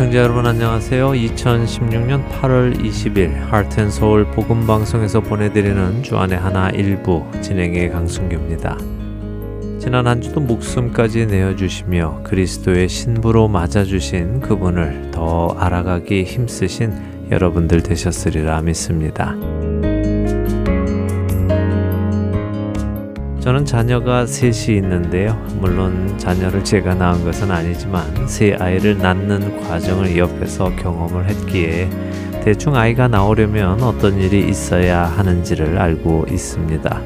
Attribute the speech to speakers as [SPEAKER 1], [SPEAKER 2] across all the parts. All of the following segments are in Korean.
[SPEAKER 1] 애청자 여러분 안녕하세요. 2016년 8월 20일 하트앤서울 복음방송에서 보내드리는 주안의 하나 일부 진행의 강순규입니다. 지난 한 주도 목숨까지 내어주시며 그리스도의 신부로 맞아주신 그분을 더 알아가기 힘쓰신 여러분들 되셨으리라 믿습니다. 저는 자녀가 셋이 있는데요. 물론 자녀를 제가 낳은 것은 아니지만 새 아이를 낳는 과정을 옆에서 경험을 했기에 대충 아이가 나오려면 어떤 일이 있어야 하는지를 알고 있습니다.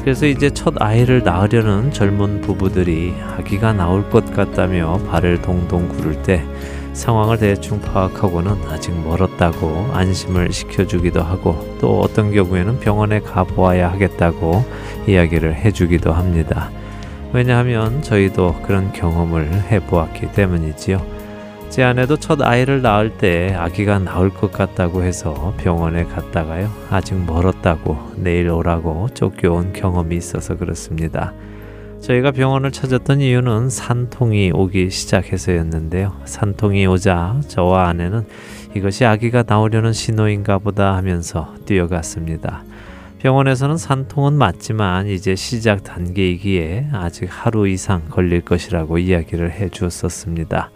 [SPEAKER 1] 그래서 이제 첫 아이를 낳으려는 젊은 부부들이 아기가 나올 것 같다며 발을 동동 구를 때 상황을 대충 파악하고는 아직 멀었다고 안심을 시켜주기도 하고 또 어떤 경우에는 병원에 가보아야 하겠다고 이야기를 해주기도 합니다. 왜냐하면 저희도 그런 경험을 해보았기 때문이지요. 제 아내도 첫 아이를 낳을 때 아기가 나올 것 같다고 해서 병원에 갔다가요. 아직 멀었다고 내일 오라고 쫓겨온 경험이 있어서 그렇습니다. 저희가 병원을 찾았던 이유는 산통이 오기 시작해서였는데요. 산통이 오자 저와 아내는 이것이 아기가 나오려는 신호인가 보다 하면서 뛰어갔습니다. 병원에서는 산통은 맞지만 이제 시작 단계이기에 아직 하루 이상 걸릴 것이라고 이야기를 해 주었었습니다.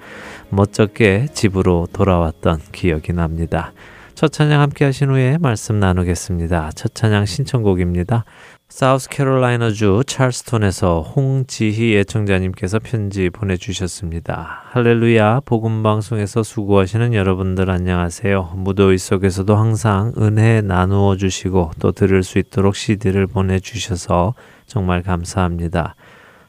[SPEAKER 1] 멋쩍게 집으로 돌아왔던 기억이 납니다. 첫 찬양 함께 하신 후에 말씀 나누겠습니다. 첫 찬양 신청곡입니다. 사우스캐롤라이나주 찰스톤에서 홍지희 애청자님께서 편지 보내주셨습니다. 할렐루야 복음방송에서 수고하시는 여러분들 안녕하세요. 무더위 속에서도 항상 은혜 나누어 주시고 또 들을 수 있도록 CD를 보내주셔서 정말 감사합니다.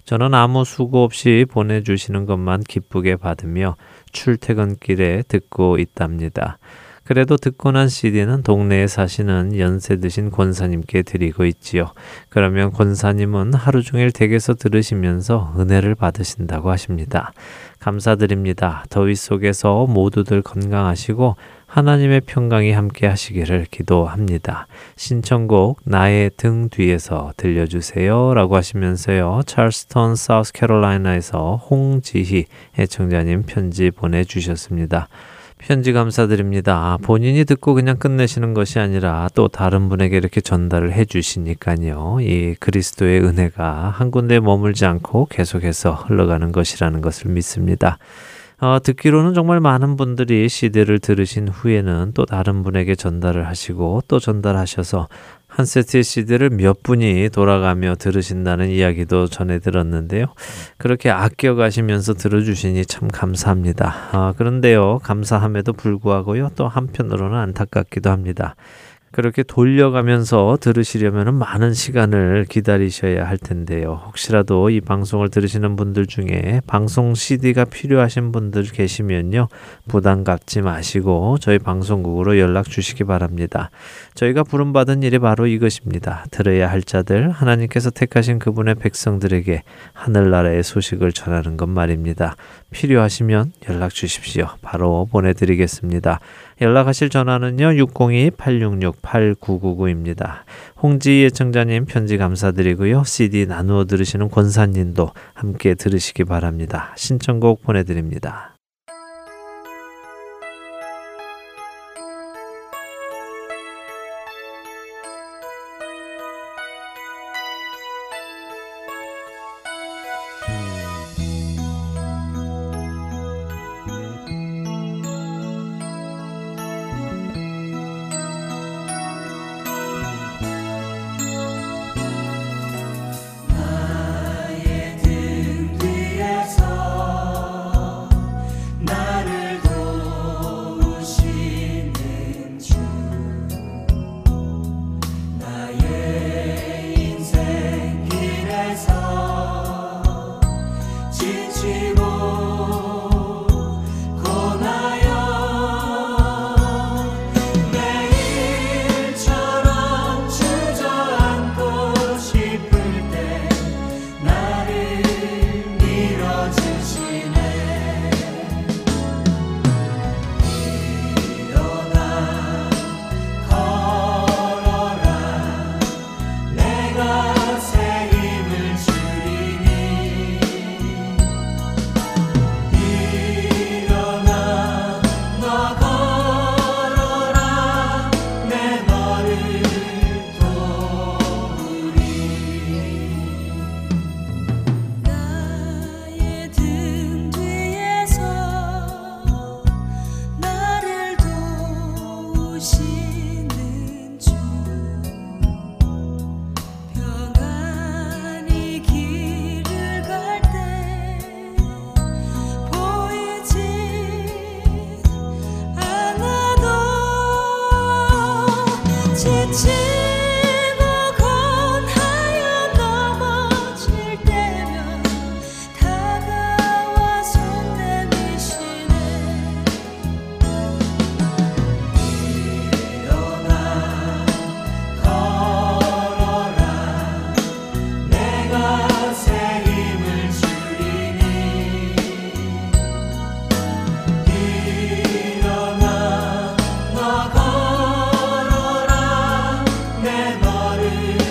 [SPEAKER 1] 저는 아무 수고 없이 보내주시는 것만 기쁘게 받으며 출퇴근길에 듣고 있답니다. 그래도 듣고 난 CD는 동네에 사시는 연세 드신 권사님께 드리고 있지요. 그러면 권사님은 하루 종일 댁에서 들으시면서 은혜를 받으신다고 하십니다. 감사드립니다. 더위 속에서 모두들 건강하시고 하나님의 평강이 함께 하시기를 기도합니다. 신청곡 나의 등 뒤에서 들려주세요 라고 하시면서요. 찰스턴 사우스캐롤라이나에서 홍지희 애청자님 편지 보내주셨습니다. 편지 감사드립니다. 본인이 듣고 그냥 끝내시는 것이 아니라 또 다른 분에게 이렇게 전달을 해 주시니까요. 이 그리스도의 은혜가 한 군데 머물지 않고 계속해서 흘러가는 것이라는 것을 믿습니다. 어, 듣기로는 정말 많은 분들이 CD를 들으신 후에는 또 다른 분에게 전달을 하시고 또 전달하셔서 한 세트의 CD를 몇 분이 돌아가며 들으신다는 이야기도 전해 들었는데요. 그렇게 아껴 가시면서 들어주시니 참 감사합니다. 아, 그런데요, 감사함에도 불구하고요, 또 한편으로는 안타깝기도 합니다. 그렇게 돌려가면서 들으시려면 많은 시간을 기다리셔야 할 텐데요. 혹시라도 이 방송을 들으시는 분들 중에 방송 CD가 필요하신 분들 계시면요. 부담 갖지 마시고 저희 방송국으로 연락 주시기 바랍니다. 저희가 부름받은 일이 바로 이것입니다. 들어야 할 자들, 하나님께서 택하신 그분의 백성들에게 하늘나라의 소식을 전하는 것 말입니다. 필요하시면 연락 주십시오. 바로 보내드리겠습니다. 연락하실 전화는요. 602-866-8999입니다. 홍지 예청자님 편지 감사드리고요. CD 나누어 들으시는 권사님도 함께 들으시기 바랍니다. 신청곡 보내드립니다. you.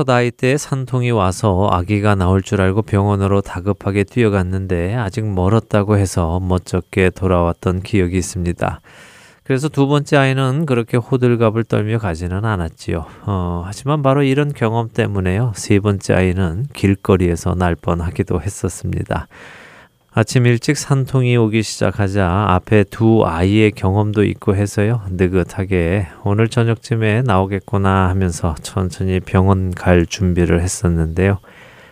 [SPEAKER 1] 첫 아이 때 산통이 와서 아기가 나올 줄 알고 병원으로 다급하게 뛰어갔는데 아직 멀었다고 해서 멋쩍게 돌아왔던 기억이 있습니다. 그래서 두 번째 아이는 그렇게 호들갑을 떨며 가지는 않았지요. 어, 하지만 바로 이런 경험 때문에요. 세 번째 아이는 길거리에서 날 뻔하기도 했었습니다. 아침 일찍 산통이 오기 시작하자 앞에 두 아이의 경험도 있고 해서요. 느긋하게 오늘 저녁쯤에 나오겠구나 하면서 천천히 병원 갈 준비를 했었는데요.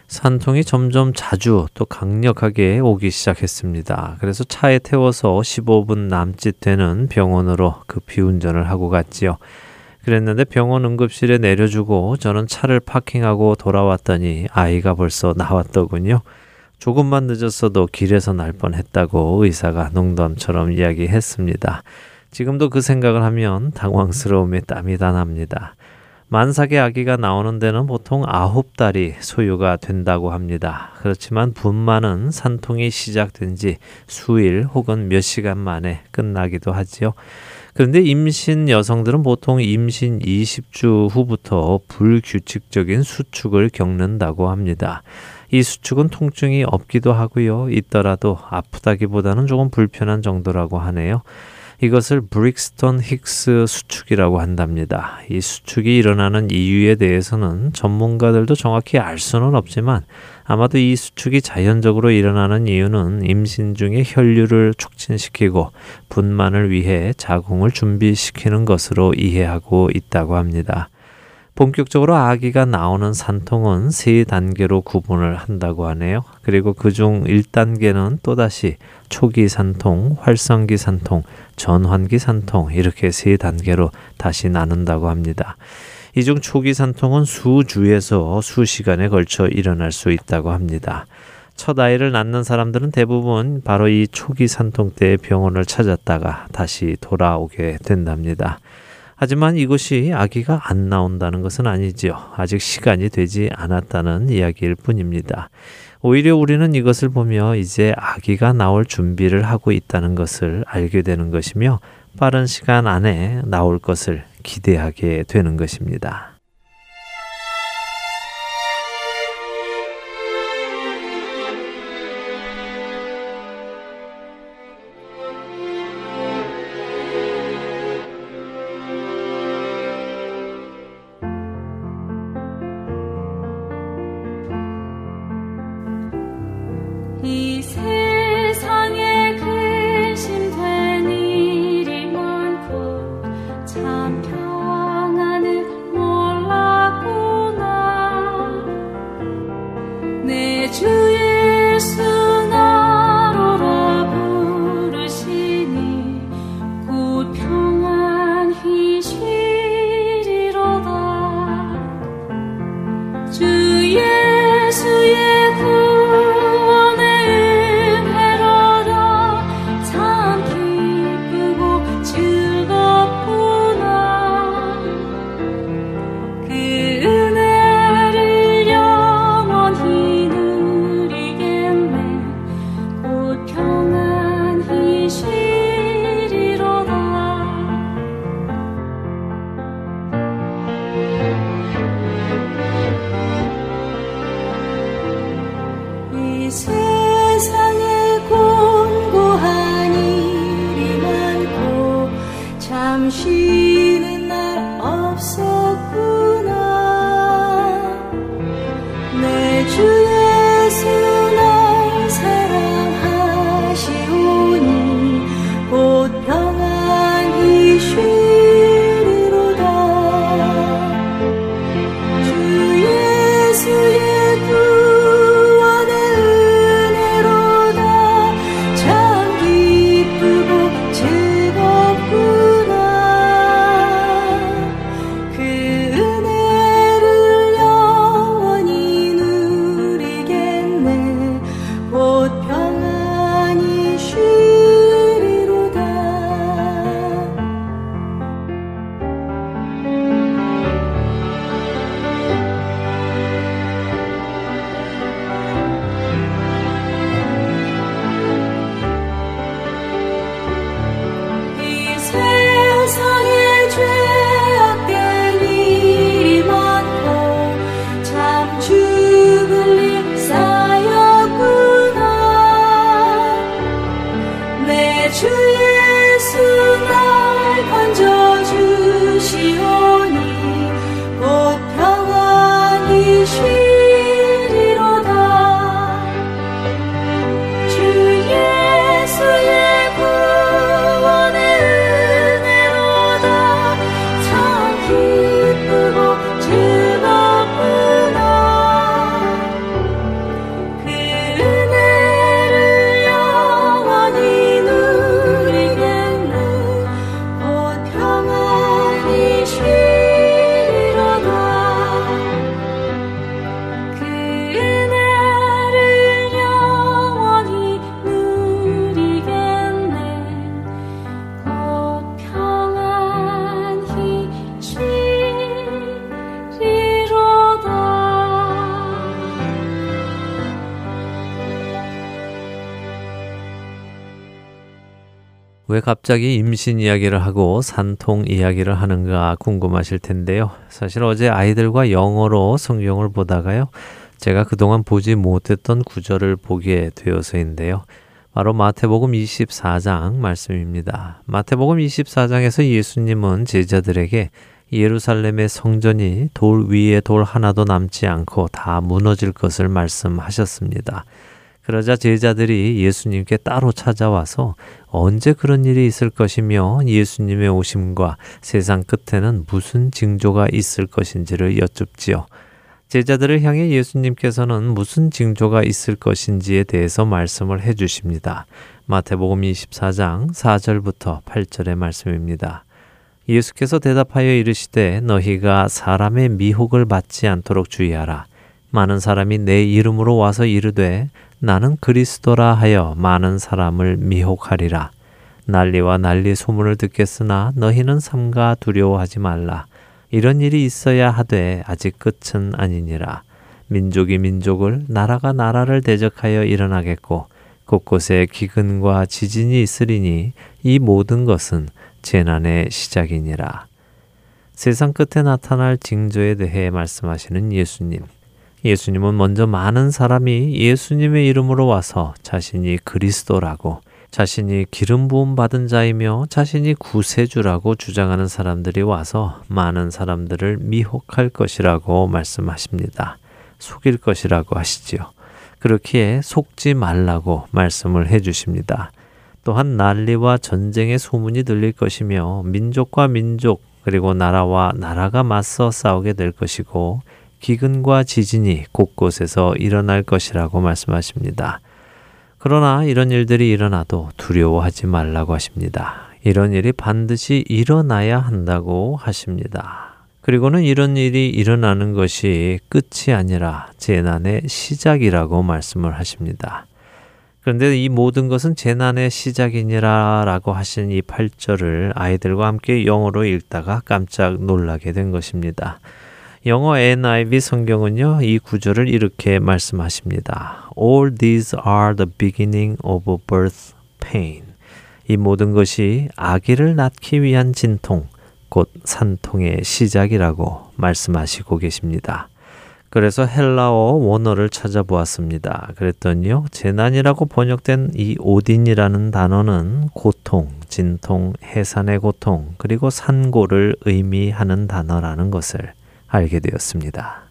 [SPEAKER 1] 산통이 점점 자주 또 강력하게 오기 시작했습니다. 그래서 차에 태워서 15분 남짓 되는 병원으로 급히 운전을 하고 갔지요. 그랬는데 병원 응급실에 내려주고 저는 차를 파킹하고 돌아왔더니 아이가 벌써 나왔더군요. 조금만 늦었어도 길에서 날 뻔했다고 의사가 농담처럼 이야기했습니다. 지금도 그 생각을 하면 당황스러움에 땀이 다 납니다. 만삭의 아기가 나오는 데는 보통 아홉 달이 소요가 된다고 합니다. 그렇지만 분만은 산통이 시작된 지 수일 혹은 몇 시간 만에 끝나기도 하지요. 그런데 임신 여성들은 보통 임신 20주 후부터 불규칙적인 수축을 겪는다고 합니다. 이 수축은 통증이 없기도 하고요. 있더라도 아프다기보다는 조금 불편한 정도라고 하네요. 이것을 브릭스턴 힉스 수축이라고 한답니다. 이 수축이 일어나는 이유에 대해서는 전문가들도 정확히 알 수는 없지만 아마도 이 수축이 자연적으로 일어나는 이유는 임신 중에 혈류를 촉진시키고 분만을 위해 자궁을 준비시키는 것으로 이해하고 있다고 합니다. 본격적으로 아기가 나오는 산통은 세 단계로 구분을 한다고 하네요. 그리고 그중 1단계는 또다시 초기 산통, 활성기 산통, 전환기 산통 이렇게 세 단계로 다시 나눈다고 합니다. 이 중 초기 산통은 수주에서 수시간에 걸쳐 일어날 수 있다고 합니다. 첫 아이를 낳는 사람들은 대부분 바로 이 초기 산통 때 병원을 찾았다가 다시 돌아오게 된답니다. 하지만 이것이 아기가 안 나온다는 것은 아니지요. 아직 시간이 되지 않았다는 이야기일 뿐입니다. 오히려 우리는 이것을 보며 이제 아기가 나올 준비를 하고 있다는 것을 알게 되는 것이며 빠른 시간 안에 나올 것을 기대하게 되는 것입니다. 갑자기 임신 이야기를 하고 산통 이야기를 하는가 궁금하실 텐데요. 사실 어제 아이들과 영어로 성경을 보다가요. 제가 그동안 보지 못했던 구절을 보게 되어서인데요. 바로 마태복음 24장 말씀입니다. 마태복음 24장에서 예수님은 제자들에게 예루살렘의 성전이 돌 위에 돌 하나도 남지 않고 다 무너질 것을 말씀하셨습니다. 그러자 제자들이 예수님께 따로 찾아와서 언제 그런 일이 있을 것이며 예수님의 오심과 세상 끝에는 무슨 징조가 있을 것인지를 여쭙지요. 제자들을 향해 예수님께서는 무슨 징조가 있을 것인지에 대해서 말씀을 해 주십니다. 마태복음 24장 4절부터 8절의 말씀입니다. 예수께서 대답하여 이르시되 너희가 사람의 미혹을 받지 않도록 주의하라. 많은 사람이 내 이름으로 와서 이르되 나는 그리스도라 하여 많은 사람을 미혹하리라. 난리와 난리 소문을 듣겠으나 너희는 삼가 두려워하지 말라. 이런 일이 있어야 하되 아직 끝은 아니니라. 민족이 민족을 나라가 나라를 대적하여 일어나겠고 곳곳에 기근과 지진이 있으리니 이 모든 것은 재난의 시작이니라. 세상 끝에 나타날 징조에 대해 말씀하시는 예수님. 예수님은 먼저 많은 사람이 예수님의 이름으로 와서 자신이 그리스도라고 자신이 기름 부음 받은 자이며 자신이 구세주라고 주장하는 사람들이 와서 많은 사람들을 미혹할 것이라고 말씀하십니다. 속일 것이라고 하시지요. 그렇기에 속지 말라고 말씀을 해 주십니다. 또한 난리와 전쟁의 소문이 들릴 것이며 민족과 민족 그리고 나라와 나라가 맞서 싸우게 될 것이고 기근과 지진이 곳곳에서 일어날 것이라고 말씀하십니다. 그러나 이런 일들이 일어나도 두려워하지 말라고 하십니다. 이런 일이 반드시 일어나야 한다고 하십니다. 그리고는 이런 일이 일어나는 것이 끝이 아니라 재난의 시작이라고 말씀을 하십니다. 그런데 이 모든 것은 재난의 시작이니라 라고 하신 이 8절을 아이들과 함께 영어로 읽다가 깜짝 놀라게 된 것입니다. 영어 NIV 성경은요, 이 구절을 이렇게 말씀하십니다. All these are the beginning of birth pain. 이 모든 것이 아기를 낳기 위한 진통, 곧 산통의 시작이라고 말씀하시고 계십니다. 그래서 헬라어 원어를 찾아보았습니다. 그랬더니요, 재난이라고 번역된 이 오딘이라는 단어는 고통, 진통, 해산의 고통, 그리고 산고를 의미하는 단어라는 것을 알게 되었습니다.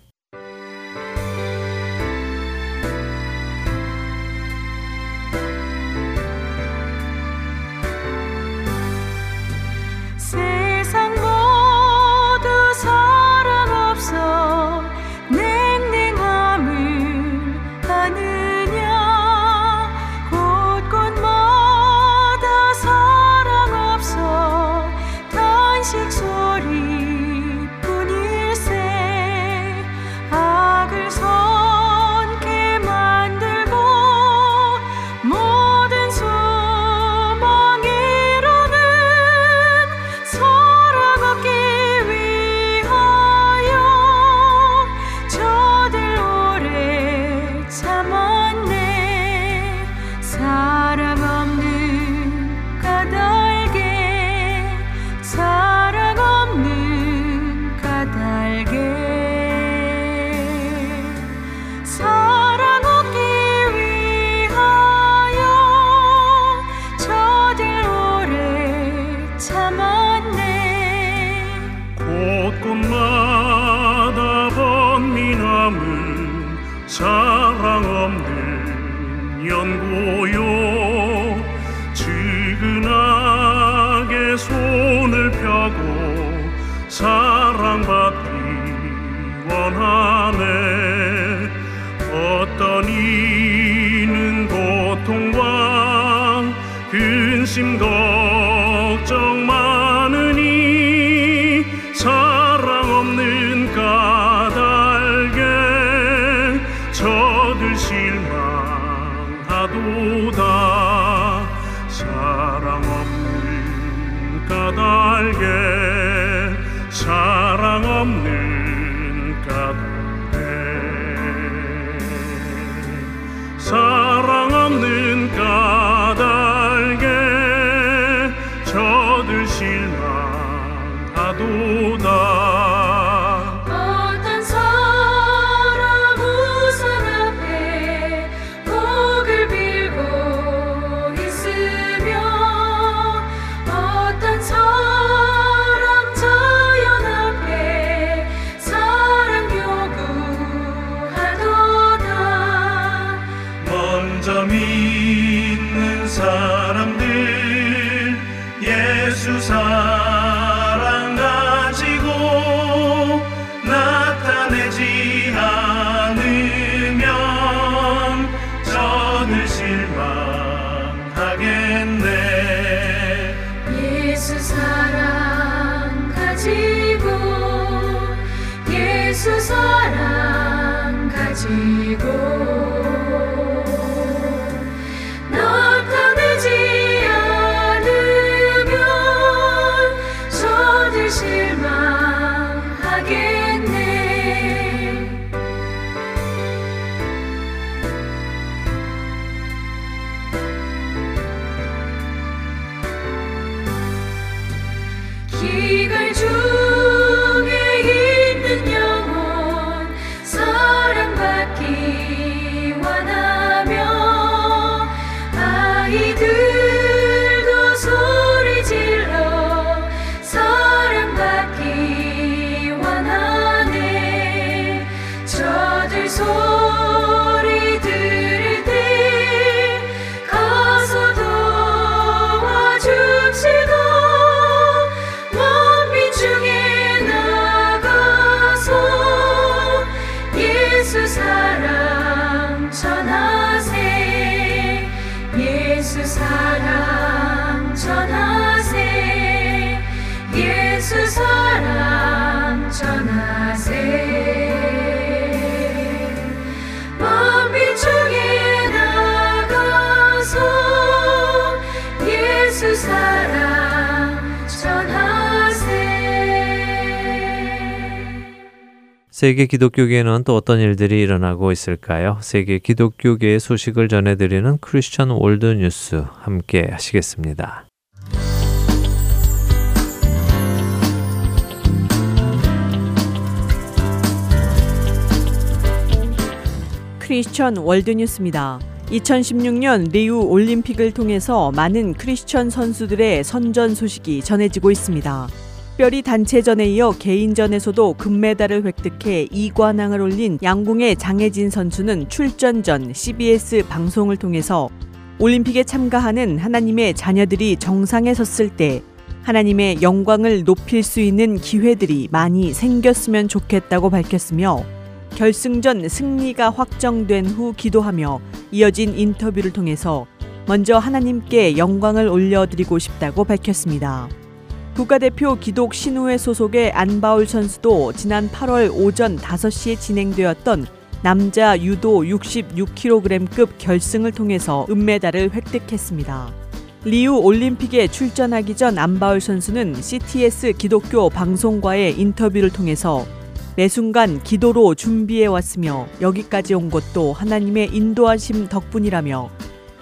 [SPEAKER 2] 없는 까닭에
[SPEAKER 1] 세계 기독교계에는 또 어떤 일들이 일어나고 있을까요? 세계 기독교계의 소식을 전해드리는 크리스천 월드 뉴스 함께 하시겠습니다.
[SPEAKER 3] 크리스천 월드 뉴스입니다. 2016년 리우 올림픽을 통해서 많은 크리스천 선수들의 선전 소식이 전해지고 있습니다. 특별히 단체전에 이어 개인전에서도 금메달을 획득해 2관왕을 올린 양궁의 장혜진 선수는 출전 전 CBS 방송을 통해서 올림픽에 참가하는 하나님의 자녀들이 정상에 섰을 때 하나님의 영광을 높일 수 있는 기회들이 많이 생겼으면 좋겠다고 밝혔으며 결승전 승리가 확정된 후 기도하며 이어진 인터뷰를 통해서 먼저 하나님께 영광을 올려드리고 싶다고 밝혔습니다. 국가대표 기독 신우회 소속의 안바울 선수도 지난 8월 오전 5시에 진행되었던 남자 유도 66kg급 결승을 통해서 은메달을 획득했습니다. 리우 올림픽에 출전하기 전 안바울 선수는 CTS 기독교 방송과의 인터뷰를 통해서 매 순간 기도로 준비해 왔으며 여기까지 온 것도 하나님의 인도하심 덕분이라며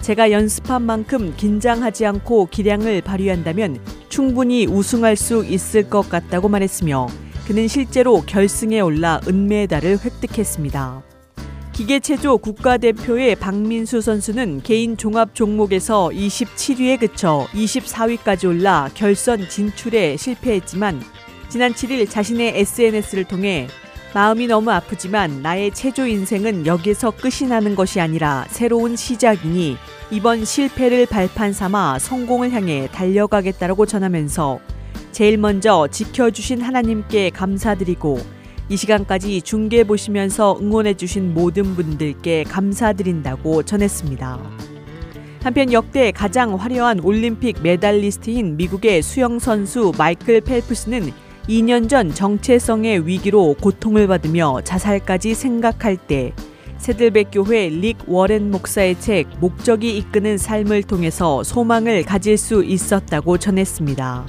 [SPEAKER 3] 제가 연습한 만큼 긴장하지 않고 기량을 발휘한다면 충분히 우승할 수 있을 것 같다고 말했으며 그는 실제로 결승에 올라 은메달을 획득했습니다. 기계체조 국가대표의 박민수 선수는 개인 종합 종목에서 27위에 그쳐 24위까지 올라 결선 진출에 실패했지만 지난 7일 자신의 SNS를 통해 마음이 너무 아프지만 나의 체조 인생은 여기서 끝이 나는 것이 아니라 새로운 시작이니 이번 실패를 발판 삼아 성공을 향해 달려가겠다라고 전하면서 제일 먼저 지켜주신 하나님께 감사드리고 이 시간까지 중계 보시면서 응원해주신 모든 분들께 감사드린다고 전했습니다. 한편 역대 가장 화려한 올림픽 메달리스트인 미국의 수영 선수 마이클 펠프스는 2년 전 정체성의 위기로 고통을 받으며 자살까지 생각할 때 세들백 교회 릭 워렌 목사의 책 목적이 이끄는 삶을 통해서 소망을 가질 수 있었다고 전했습니다.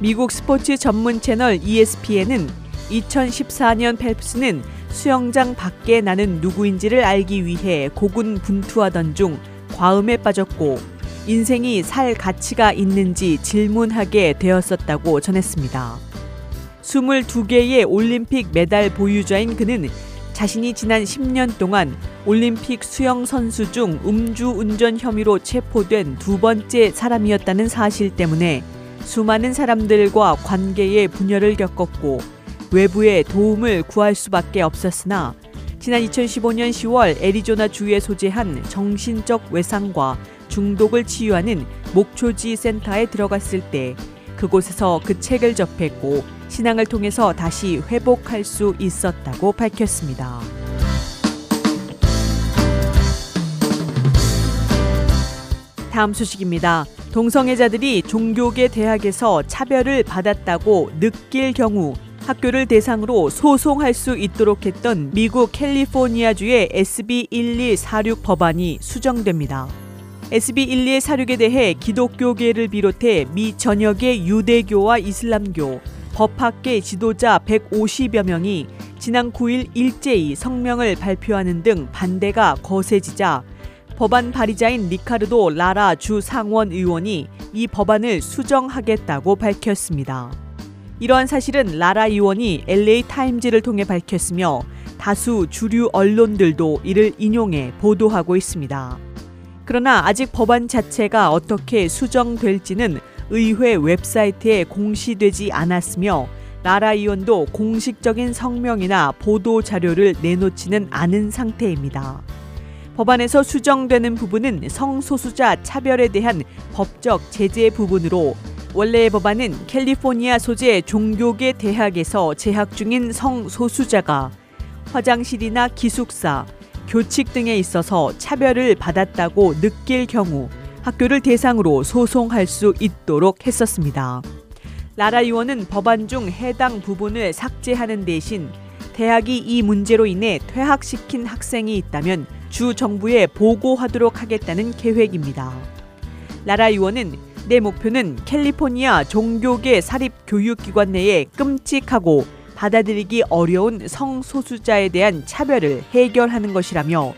[SPEAKER 3] 미국 스포츠 전문 채널 ESPN은 2014년 펠프스는 수영장 밖에 나는 누구인지를 알기 위해 고군분투하던 중 과음에 빠졌고 인생이 살 가치가 있는지 질문하게 되었었다고 전했습니다. 22개의 올림픽 메달 보유자인 그는 자신이 지난 10년 동안 올림픽 수영 선수 중 음주 운전 혐의로 체포된 두 번째 사람이었다는 사실 때문에 수많은 사람들과 관계에 분열을 겪었고 외부의 도움을 구할 수밖에 없었으나 지난 2015년 10월 애리조나 주에 소재한 정신적 외상과 중독을 치유하는 목초지 센터에 들어갔을 때 그곳에서 그 책을 접했고 신앙을 통해서 다시 회복할 수 있었다고 밝혔습니다. 다음 소식입니다. 동성애자들이 종교계 대학에서 차별을 받았다고 느낄 경우 학교를 대상으로 소송할 수 있도록 했던 미국 캘리포니아주의 SB 1146 법안이 수정됩니다. SB 1146에 대해 기독교계를 비롯해 미 전역의 유대교와 이슬람교, 법학계 지도자 150여 명이 지난 9일 일제히 성명을 발표하는 등 반대가 거세지자 법안 발의자인 리카르도 라라 주 상원 의원이 이 법안을 수정하겠다고 밝혔습니다. 이러한 사실은 라라 의원이 LA 타임즈를 통해 밝혔으며 다수 주류 언론들도 이를 인용해 보도하고 있습니다. 그러나 아직 법안 자체가 어떻게 수정될지는 의회 웹사이트에 공시되지 않았으며 라라 의원도 공식적인 성명이나 보도 자료를 내놓지는 않은 상태입니다. 법안에서 수정되는 부분은 성소수자 차별에 대한 법적 제재 부분으로 원래의 법안은 캘리포니아 소재 종교계 대학에서 재학 중인 성소수자가 화장실이나 기숙사, 교칙 등에 있어서 차별을 받았다고 느낄 경우 학교를 대상으로 소송할 수 있도록 했었습니다. 라라 의원은 법안 중 해당 부분을 삭제하는 대신 대학이 이 문제로 인해 퇴학시킨 학생이 있다면 주 정부에 보고하도록 하겠다는 계획입니다. 라라 의원은 내 목표는 캘리포니아 종교계 사립 교육기관 내에 끔찍하고 받아들이기 어려운 성소수자에 대한 차별을 해결하는 것이라며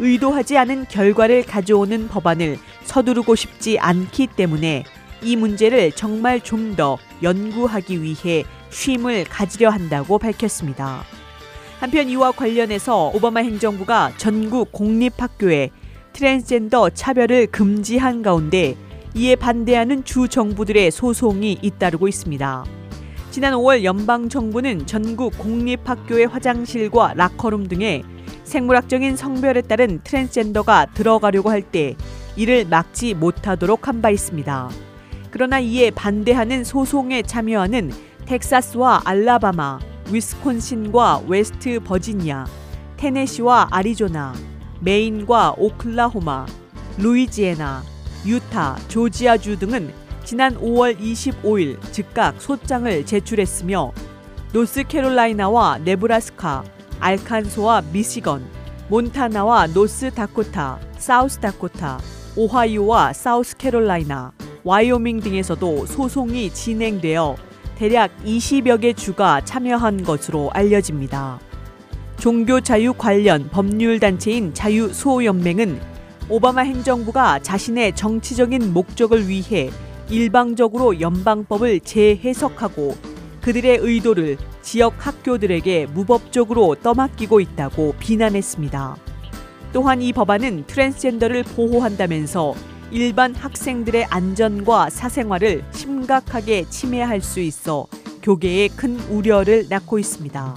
[SPEAKER 3] 의도하지 않은 결과를 가져오는 법안을 서두르고 싶지 않기 때문에 이 문제를 정말 좀 더 연구하기 위해 쉼을 가지려 한다고 밝혔습니다. 한편 이와 관련해서 오바마 행정부가 전국 공립학교에 트랜스젠더 차별을 금지한 가운데 이에 반대하는 주 정부들의 소송이 잇따르고 있습니다. 지난 5월 연방 정부는 전국 공립학교의 화장실과 라커룸 등에 생물학적인 성별에 따른 트랜스젠더가 들어가려고 할 때 이를 막지 못하도록 한 바 있습니다. 그러나 이에 반대하는 소송에 참여하는 텍사스와 알라바마, 위스콘신과 웨스트 버지니아, 테네시와 아리조나, 메인과 오클라호마, 루이지애나, 유타, 조지아주 등은 지난 5월 25일 즉각 소장을 제출했으며 노스캐롤라이나와 네브라스카, 알칸소와 미시건, 몬타나와 노스다코타, 사우스다코타, 오하이오와 사우스캐롤라이나, 와이오밍 등에서도 소송이 진행되어 대략 20여 개 주가 참여한 것으로 알려집니다. 종교 자유 관련 법률 단체인 자유수호연맹은 오바마 행정부가 자신의 정치적인 목적을 위해 일방적으로 연방법을 재해석하고 그들의 의도를 지역 학교들에게 무법적으로 떠맡기고 있다고 비난했습니다. 또한 이 법안은 트랜스젠더를 보호한다면서 일반 학생들의 안전과 사생활을 심각하게 침해할 수 있어 교계에 큰 우려를 낳고 있습니다.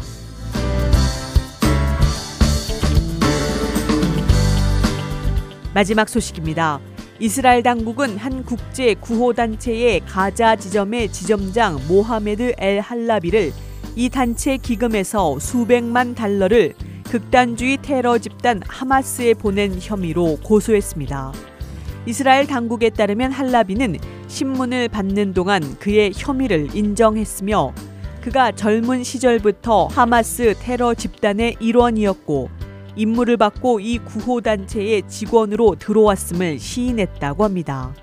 [SPEAKER 3] 마지막 소식입니다. 이스라엘 당국은 한 국제 구호 단체의 가자 지점의 지점장 모하메드 엘 할라비를 이 단체 기금에서 수백만 달러를 극단주의 테러 집단 하마스에 보낸 혐의로 고소했습니다. 이스라엘 당국에 따르면 할라비는 신문을 받는 동안 그의 혐의를 인정했으며 그가 젊은 시절부터 하마스 테러 집단의 일원이었고 임무를 받고 이 구호단체의 직원으로 들어왔음을 시인했다고 합니다.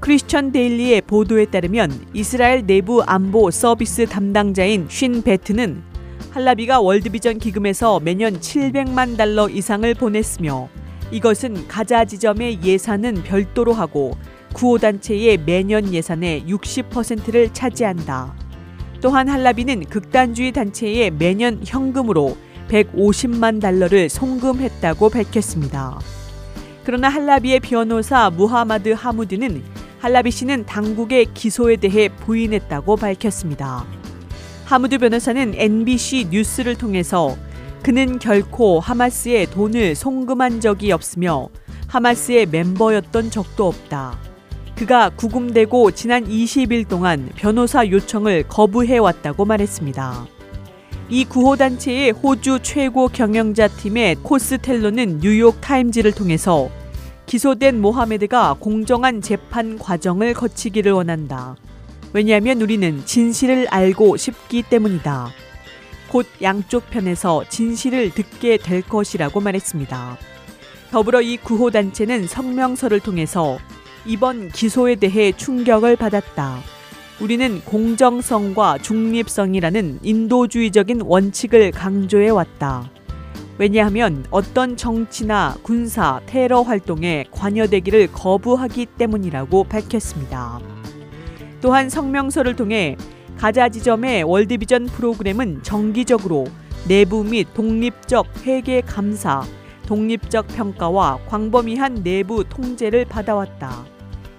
[SPEAKER 3] 크리스천 데일리의 보도에 따르면 이스라엘 내부 안보 서비스 담당자인 쉰 베트는 할라비가 월드비전 기금에서 매년 700만 달러 이상을 보냈으며 이것은 가자 지점의 예산은 별도로 하고 구호단체의 매년 예산의 60%를 차지한다. 또한 할라비는 극단주의 단체에 매년 현금으로 150만 달러를 송금했다고 밝혔습니다. 그러나 할라비의 변호사 무하마드 하무드는 할라비 씨는 당국의 기소에 대해 부인했다고 밝혔습니다. 하무드 변호사는 NBC 뉴스를 통해서 그는 결코 하마스에 돈을 송금한 적이 없으며 하마스의 멤버였던 적도 없다. 그가 구금되고 지난 20일 동안 변호사 요청을 거부해 왔다고 말했습니다. 이 구호단체의 호주 최고 경영자 팀 코스텔로는 뉴욕 타임즈를 통해서 기소된 모하메드가 공정한 재판 과정을 거치기를 원한다. 왜냐하면 우리는 진실을 알고 싶기 때문이다. 곧 양쪽 편에서 진실을 듣게 될 것이라고 말했습니다. 더불어 이 구호단체는 성명서를 통해서 이번 기소에 대해 충격을 받았다. 우리는 공정성과 중립성이라는 인도주의적인 원칙을 강조해 왔다. 왜냐하면 어떤 정치나 군사, 테러 활동에 관여되기를 거부하기 때문이라고 밝혔습니다. 또한 성명서를 통해 가자 지점의 월드비전 프로그램은 정기적으로 내부 및 독립적 회계 감사, 독립적 평가와 광범위한 내부 통제를 받아왔다.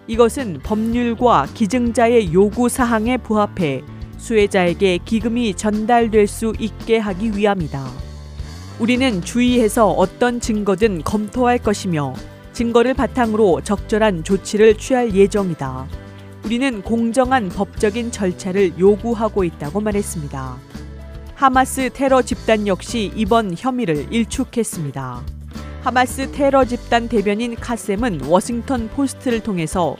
[SPEAKER 3] 이것은 법률과 기증자의 요구 사항에 부합해 수혜자에게 기금이 전달될 수 있게 하기 위함이다. 우리는 주의해서 어떤 증거든 검토할 것이며 증거를 바탕으로 적절한 조치를 취할 예정이다. 우리는 공정한 법적인 절차를 요구하고 있다고 말했습니다. 하마스 테러 집단 역시 이번 혐의를 일축했습니다. 하마스 테러 집단 대변인 카셈은 워싱턴 포스트를 통해서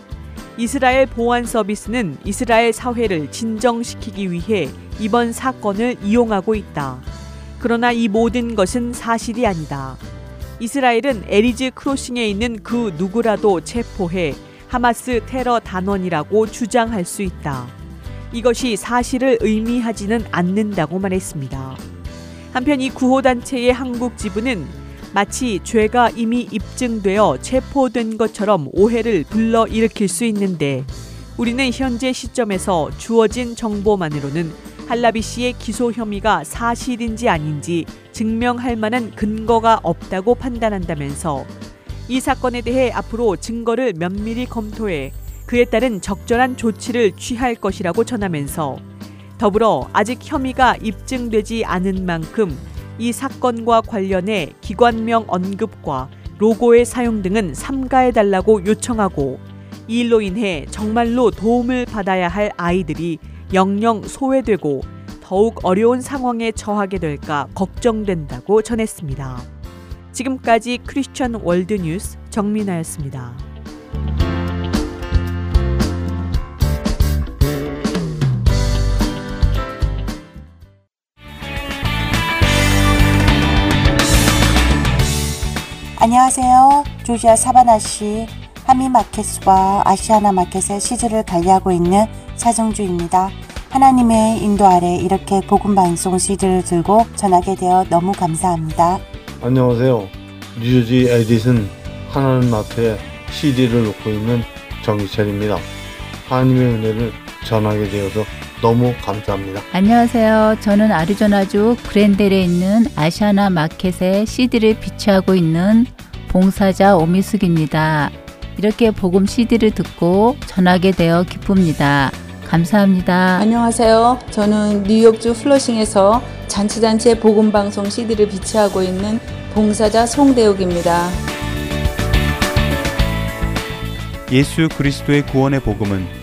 [SPEAKER 3] 이스라엘 보안 서비스는 이스라엘 사회를 진정시키기 위해 이번 사건을 이용하고 있다. 그러나 이 모든 것은 사실이 아니다. 이스라엘은 에리즈 크로싱에 있는 그 누구라도 체포해 하마스 테러 단원이라고 주장할 수 있다. 이것이 사실을 의미하지는 않는다고 말했습니다. 한편 이 구호단체의 한국 지부는 마치 죄가 이미 입증되어 체포된 것처럼 오해를 불러일으킬 수 있는데 우리는 현재 시점에서 주어진 정보만으로는 할라비 씨의 기소 혐의가 사실인지 아닌지 증명할 만한 근거가 없다고 판단한다면서 이 사건에 대해 앞으로 증거를 면밀히 검토해 그에 따른 적절한 조치를 취할 것이라고 전하면서 더불어 아직 혐의가 입증되지 않은 만큼 이 사건과 관련해 기관명 언급과 로고의 사용 등은 삼가해 달라고 요청하고 이 일로 인해 정말로 도움을 받아야 할 아이들이 영영 소외되고 더욱 어려운 상황에 처하게 될까 걱정된다고 전했습니다. 지금까지 크리스천 월드 뉴스 정민아였습니다.
[SPEAKER 4] 안녕하세요. 조지아 사바나시 하미마켓과 아시아나 마켓의 시즈를 관리하고 있는 사정주입니다. 하나님의 인도 아래 이렇게 복음방송 시드를 들고 전하게 되어 너무 감사합니다.
[SPEAKER 5] 안녕하세요. 뉴저지 에디슨 하나님 앞에 CD를 놓고 있는 정기철입니다. 하나님의 은혜를 전하게 되어서 너무 감사합니다.
[SPEAKER 6] 안녕하세요. 저는 아리조나주 그랜델에 있는 아시아나 마켓에 CD를 비치하고 있는 봉사자 오미숙입니다. 이렇게 복음 CD를 듣고 전하게 되어 기쁩니다. 감사합니다.
[SPEAKER 7] 안녕하세요. 저는 뉴욕주 플러싱에서 잔치잔치의 복음방송 CD를 비치하고 있는 봉사자 송대욱입니다.
[SPEAKER 8] 예수 그리스도의 구원의 복음은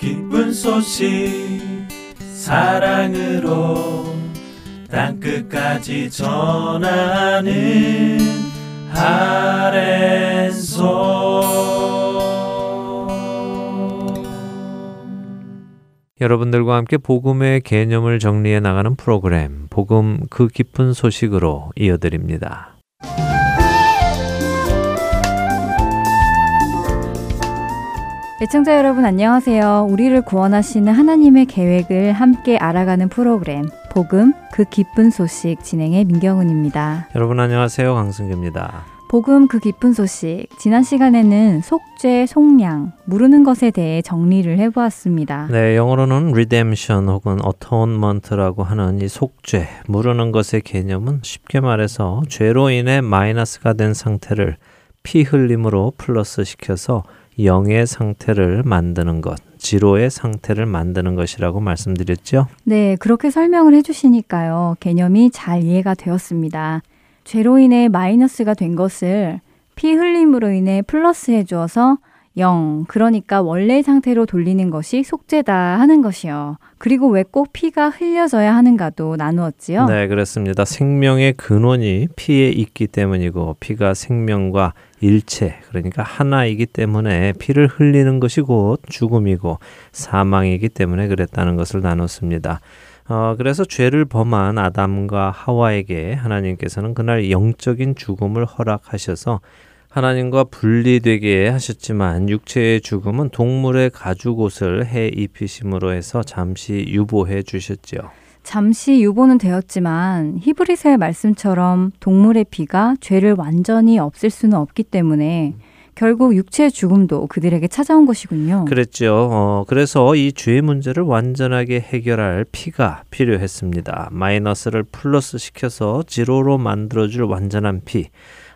[SPEAKER 2] 기쁜 소식 사랑으로 땅끝까지 전하는 아랜소
[SPEAKER 1] 여러분들과 함께 복음의 개념을 정리해 나가는 프로그램 복음 그 깊은 소식으로 이어드립니다.
[SPEAKER 9] 애청자 여러분 안녕하세요. 우리를 구원하시는 하나님의 계획을 함께 알아가는 프로그램 복음 그 기쁜 소식 진행의 민경훈입니다.
[SPEAKER 1] 여러분 안녕하세요. 강승규입니다.
[SPEAKER 9] 복음 그 깊은 소식 지난 시간에는 속죄, 속량, 무르는 것에 대해 정리를 해보았습니다.
[SPEAKER 1] 네, 영어로는 redemption 혹은 atonement라고 하는 이 속죄, 무르는 것의 개념은 쉽게 말해서 죄로 인해 마이너스가 된 상태를 피 흘림으로 플러스 시켜서 영의 상태를 만드는 것, 지로의 상태를 만드는 것이라고 말씀드렸죠.
[SPEAKER 9] 네, 그렇게 설명을 해주시니까요. 개념이 잘 이해가 되었습니다. 죄로 인해 마이너스가 된 것을 피 흘림으로 인해 플러스 해 주어서 0, 그러니까 원래 상태로 돌리는 것이 속죄다 하는 것이요. 그리고 왜 꼭 피가 흘려져야 하는가도 나누었지요.
[SPEAKER 1] 네, 그렇습니다. 생명의 근원이 피에 있기 때문이고 피가 생명과 일체, 그러니까 하나이기 때문에 피를 흘리는 것이 곧 죽음이고 사망이기 때문에 그랬다는 것을 나눴습니다. 어, 그래서 죄를 범한 아담과 하와에게 하나님께서는 그날 영적인 죽음을 허락하셔서 하나님과 분리되게 하셨지만 육체의 죽음은 동물의 가죽 옷을 해 입히심으로 해서 잠시 유보해 주셨지요.
[SPEAKER 9] 잠시 유보는 되었지만 히브리서의 말씀처럼 동물의 피가 죄를 완전히 없앨 수는 없기 때문에 결국 육체의 죽음도 그들에게 찾아온 것이군요.
[SPEAKER 1] 그랬죠. 어, 그래서 이죄 문제를 완전하게 해결할 피가 필요했습니다. 마이너스를 플러스 시켜서 지로로 만들어줄 완전한 피.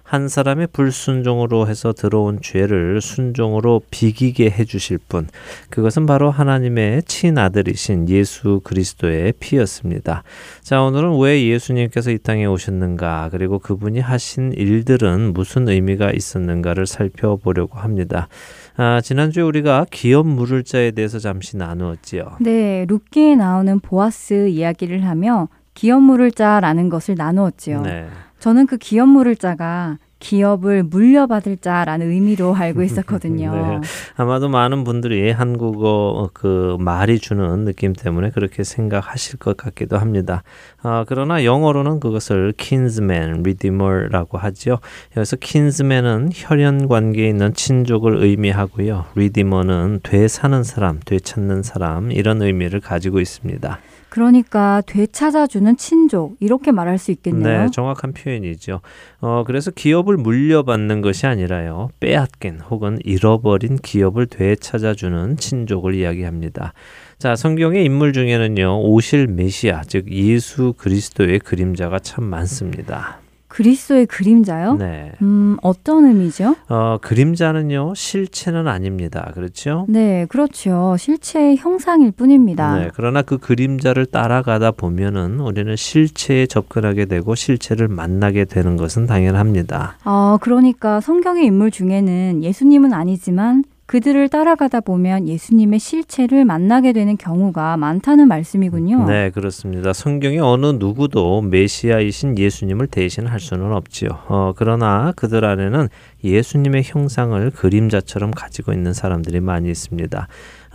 [SPEAKER 1] 한 사람의 불순종으로 해서 들어온 죄를 순종으로 비기게 해주실 분. 그것은 바로 하나님의 친아들이신 예수 그리스도의 피였습니다. 자, 오늘은 왜 예수님께서 이 땅에 오셨는가, 그리고 그분이 하신 일들은 무슨 의미가 있었는가를 살펴보려고 합니다. 아, 지난주에 우리가 기업 물을 자에 대해서 잠시 나누었지요.
[SPEAKER 9] 네, 룻기에 나오는 보아스 이야기를 하며 기업 물을 자라는 것을 나누었지요.
[SPEAKER 1] 네.
[SPEAKER 9] 저는 그 기업 물을 자가 기업을 물려받을 자라는 의미로 알고 있었거든요.
[SPEAKER 1] 네. 아마도 많은 분들이 한국어 그 말이 주는 느낌 때문에 그렇게 생각하실 것 같기도 합니다. 아, 그러나 영어로는 그것을 kinsman, redeemer라고 하죠. 여기서 kinsman은 혈연 관계에 있는 친족을 의미하고요. redeemer는 되사는 사람, 되찾는 사람 이런 의미를 가지고 있습니다.
[SPEAKER 9] 그러니까 되찾아주는 친족 이렇게 말할 수 있겠네요.
[SPEAKER 1] 네, 정확한 표현이죠. 어, 그래서 기업을 물려받는 것이 아니라요. 빼앗긴 혹은 잃어버린 기업을 되찾아주는 친족을 이야기합니다. 자, 성경의 인물 중에는요. 오실 메시아, 즉 예수 그리스도의 그림자가 참 많습니다.
[SPEAKER 9] 그리스도의 그림자요?
[SPEAKER 1] 네.
[SPEAKER 9] 음, 어떤 의미죠?
[SPEAKER 1] 어, 그림자는요. 실체는 아닙니다. 그렇죠?
[SPEAKER 9] 네, 그렇죠. 실체의 형상일 뿐입니다.
[SPEAKER 1] 네, 그러나 그 그림자를 따라가다 보면은 우리는 실체에 접근하게 되고 실체를 만나게 되는 것은 당연합니다.
[SPEAKER 9] 아, 그러니까 성경의 인물 중에는 예수님은 아니지만 그들을 따라가다 보면 예수님의 실체를 만나게 되는 경우가 많다는 말씀이군요.
[SPEAKER 1] 네, 그렇습니다. 성경에 어느 누구도 메시아이신 예수님을 대신할 수는 없지요. 어, 그러나 그들 안에는 예수님의 형상을 그림자처럼 가지고 있는 사람들이 많이 있습니다.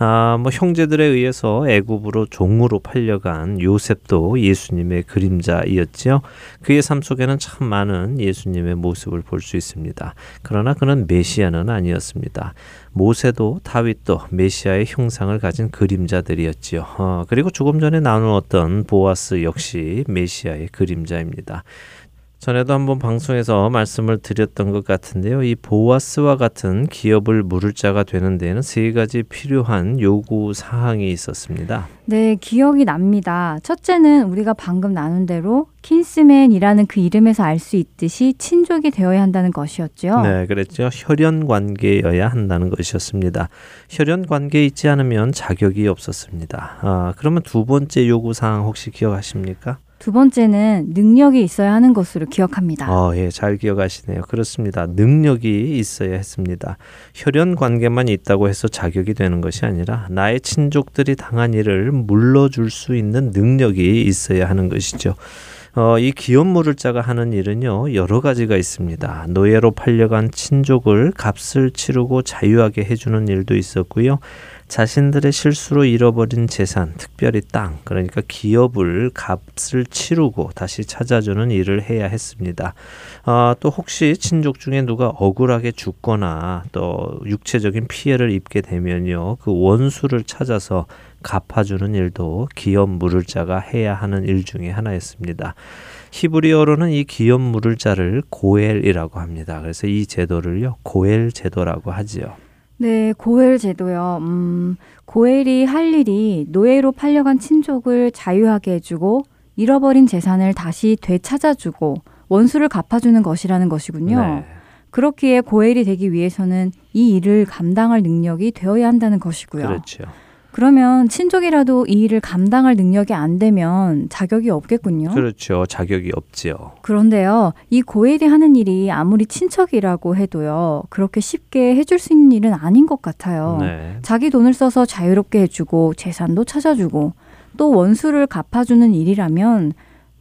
[SPEAKER 1] 아, 뭐 형제들에 의해서 애굽으로 종으로 팔려간 요셉도 예수님의 그림자이었지요. 그의 삶 속에는 참 많은 예수님의 모습을 볼 수 있습니다. 그러나 그는 메시아는 아니었습니다. 모세도 다윗도 메시아의 형상을 가진 그림자들이었지요. 어, 그리고 조금 전에 나누었던 보아스 역시 메시아의 그림자입니다. 전에도 한번 방송에서 말씀을 드렸던 것 같은데요. 이 보아스와 같은 기업을 물을 자가 되는 데에는 세 가지 필요한 요구 사항이 있었습니다.
[SPEAKER 9] 네, 기억이 납니다. 첫째는 우리가 방금 나눈 대로 킨스맨이라는 그 이름에서 알 수 있듯이 친족이 되어야 한다는 것이었죠.
[SPEAKER 1] 네, 그랬죠. 혈연 관계여야 한다는 것이었습니다. 혈연 관계에 있지 않으면 자격이 없었습니다. 아, 그러면 두 번째 요구 사항 혹시 기억하십니까?
[SPEAKER 9] 두 번째는 능력이 있어야 하는 것으로 기억합니다.
[SPEAKER 1] 어, 예, 잘 기억하시네요. 그렇습니다. 능력이 있어야 했습니다. 혈연 관계만 있다고 해서 자격이 되는 것이 아니라 나의 친족들이 당한 일을 물러줄 수 있는 능력이 있어야 하는 것이죠. 어, 이 기업 물을 자가 하는 일은요 여러 가지가 있습니다. 노예로 팔려간 친족을 값을 치르고 자유하게 해주는 일도 있었고요. 자신들의 실수로 잃어버린 재산, 특별히 땅, 그러니까 기업을 값을 치르고 다시 찾아주는 일을 해야 했습니다. 어, 또 혹시 친족 중에 누가 억울하게 죽거나 또 육체적인 피해를 입게 되면요, 그 원수를 찾아서 갚아주는 일도 기업 물을 자가 해야 하는 일 중에 하나였습니다. 히브리어로는 이 기업 물을 자를 고엘이라고 합니다. 그래서 이 제도를요, 고엘 제도라고 하지요.
[SPEAKER 9] 네, 고엘 제도요. 음, 고엘이 할 일이 노예로 팔려간 친족을 자유하게 해주고 잃어버린 재산을 다시 되찾아주고 원수를 갚아주는 것이라는 것이군요.
[SPEAKER 1] 네.
[SPEAKER 9] 그렇기에 고엘이 되기 위해서는 이 일을 감당할 능력이 되어야 한다는 것이고요.
[SPEAKER 1] 그렇죠.
[SPEAKER 9] 그러면 친족이라도 이 일을 감당할 능력이 안 되면 자격이 없겠군요.
[SPEAKER 1] 그렇죠. 자격이 없지요.
[SPEAKER 9] 그런데요, 이 고엘이 하는 일이 아무리 친척이라고 해도요, 그렇게 쉽게 해줄 수 있는 일은 아닌 것 같아요.
[SPEAKER 1] 네.
[SPEAKER 9] 자기 돈을 써서 자유롭게 해주고 재산도 찾아주고 또 원수를 갚아주는 일이라면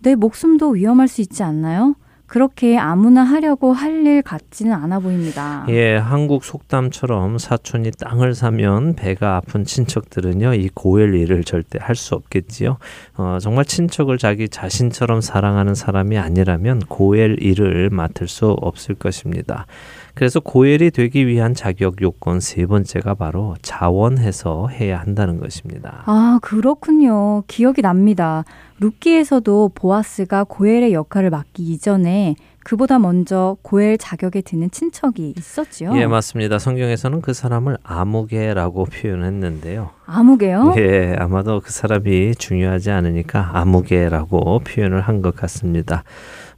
[SPEAKER 9] 내 목숨도 위험할 수 있지 않나요? 그렇게 아무나 하려고 할 일 같지는 않아 보입니다.
[SPEAKER 1] 예, 한국 속담처럼 사촌이 땅을 사면 배가 아픈 친척들은요, 이 고엘 일을 절대 할 수 없겠지요. 어, 정말 친척을 자기 자신처럼 사랑하는 사람이 아니라면 고엘 일을 맡을 수 없을 것입니다. 그래서 고엘이 되기 위한 자격 요건 세 번째가 바로 자원해서 해야 한다는 것입니다.
[SPEAKER 9] 아, 그렇군요. 기억이 납니다. 루키에서도 보아스가 고엘의 역할을 맡기 이전에 그보다 먼저 고엘 자격에 드는 친척이 있었지요.
[SPEAKER 1] 예, 맞습니다. 성경에서는 그 사람을 아무개라고 표현했는데요.
[SPEAKER 9] 아무개요?
[SPEAKER 1] 예, 아마도 그 사람이 중요하지 않으니까 아무개라고 표현을 한 것 같습니다.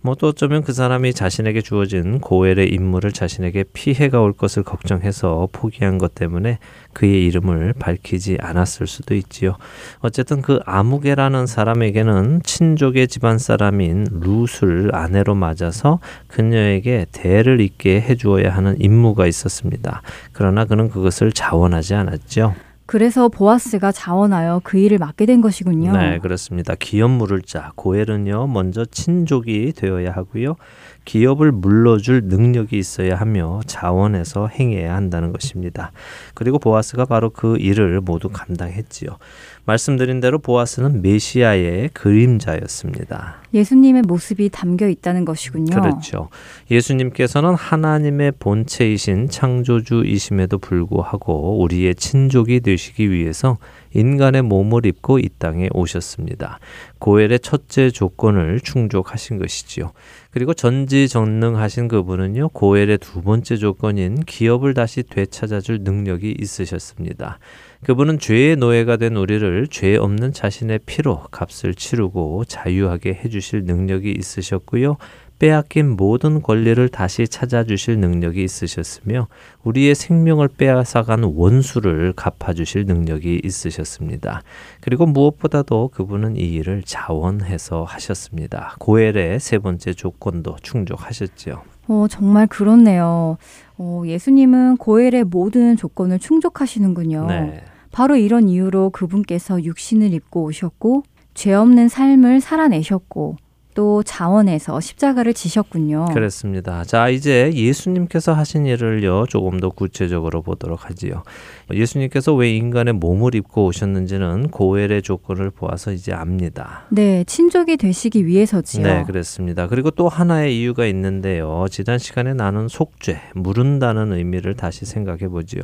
[SPEAKER 1] 뭐 또 어쩌면 그 사람이 자신에게 주어진 고엘의 임무를 자신에게 피해가 올 것을 걱정해서 포기한 것 때문에 그의 이름을 밝히지 않았을 수도 있지요. 어쨌든 그 아무개라는 사람에게는 친족의 집안 사람인 룻을 아내로 맞아서 그녀에게 대를 잇게 해주어야 하는 임무가 있었습니다. 그러나 그는 그것을 자원하지 않았죠.
[SPEAKER 9] 그래서 보아스가 자원하여 그 일을 맡게 된 것이군요.
[SPEAKER 1] 네, 그렇습니다. 기업 물을 자 고엘은요 먼저 친족이 되어야 하고요. 기업을 물러줄 능력이 있어야 하며 자원해서 행해야 한다는 것입니다. 그리고 보아스가 바로 그 일을 모두 감당했지요. 말씀드린 대로 보아스는 메시아의 그림자였습니다.
[SPEAKER 9] 예수님의 모습이 담겨 있다는 것이군요.
[SPEAKER 1] 그렇죠. 예수님께서는 하나님의 본체이신 창조주이심에도 불구하고 우리의 친족이 되시기 위해서 인간의 몸을 입고 이 땅에 오셨습니다. 고엘의 첫째 조건을 충족하신 것이지요. 그리고 전지전능하신 그분은요, 고엘의 두 번째 조건인 기업을 다시 되찾아줄 능력이 있으셨습니다. 그분은 죄의 노예가 된 우리를 죄 없는 자신의 피로 값을 치르고 자유하게 해주실 능력이 있으셨고요. 빼앗긴 모든 권리를 다시 찾아주실 능력이 있으셨으며 우리의 생명을 빼앗아간 원수를 갚아주실 능력이 있으셨습니다. 그리고 무엇보다도 그분은 이 일을 자원해서 하셨습니다. 고엘의 세 번째 조건도 충족하셨지요.
[SPEAKER 9] 어, 정말 그렇네요. 어, 예수님은 고엘의 모든 조건을 충족하시는군요.
[SPEAKER 1] 네.
[SPEAKER 9] 바로 이런 이유로 그분께서 육신을 입고 오셨고 죄 없는 삶을 살아내셨고 또 자원해서 십자가를 지셨군요.
[SPEAKER 1] 그렇습니다. 자, 이제 예수님께서 하신 일을요, 조금 더 구체적으로 보도록 하지요. 예수님께서 왜 인간의 몸을 입고 오셨는지는 고엘의 조건을 보아서 이제 압니다.
[SPEAKER 9] 네, 친족이 되시기 위해서지요.
[SPEAKER 1] 네, 그렇습니다. 그리고 또 하나의 이유가 있는데요. 지난 시간에 나눈 속죄, 무른다는 의미를 다시 생각해 보지요.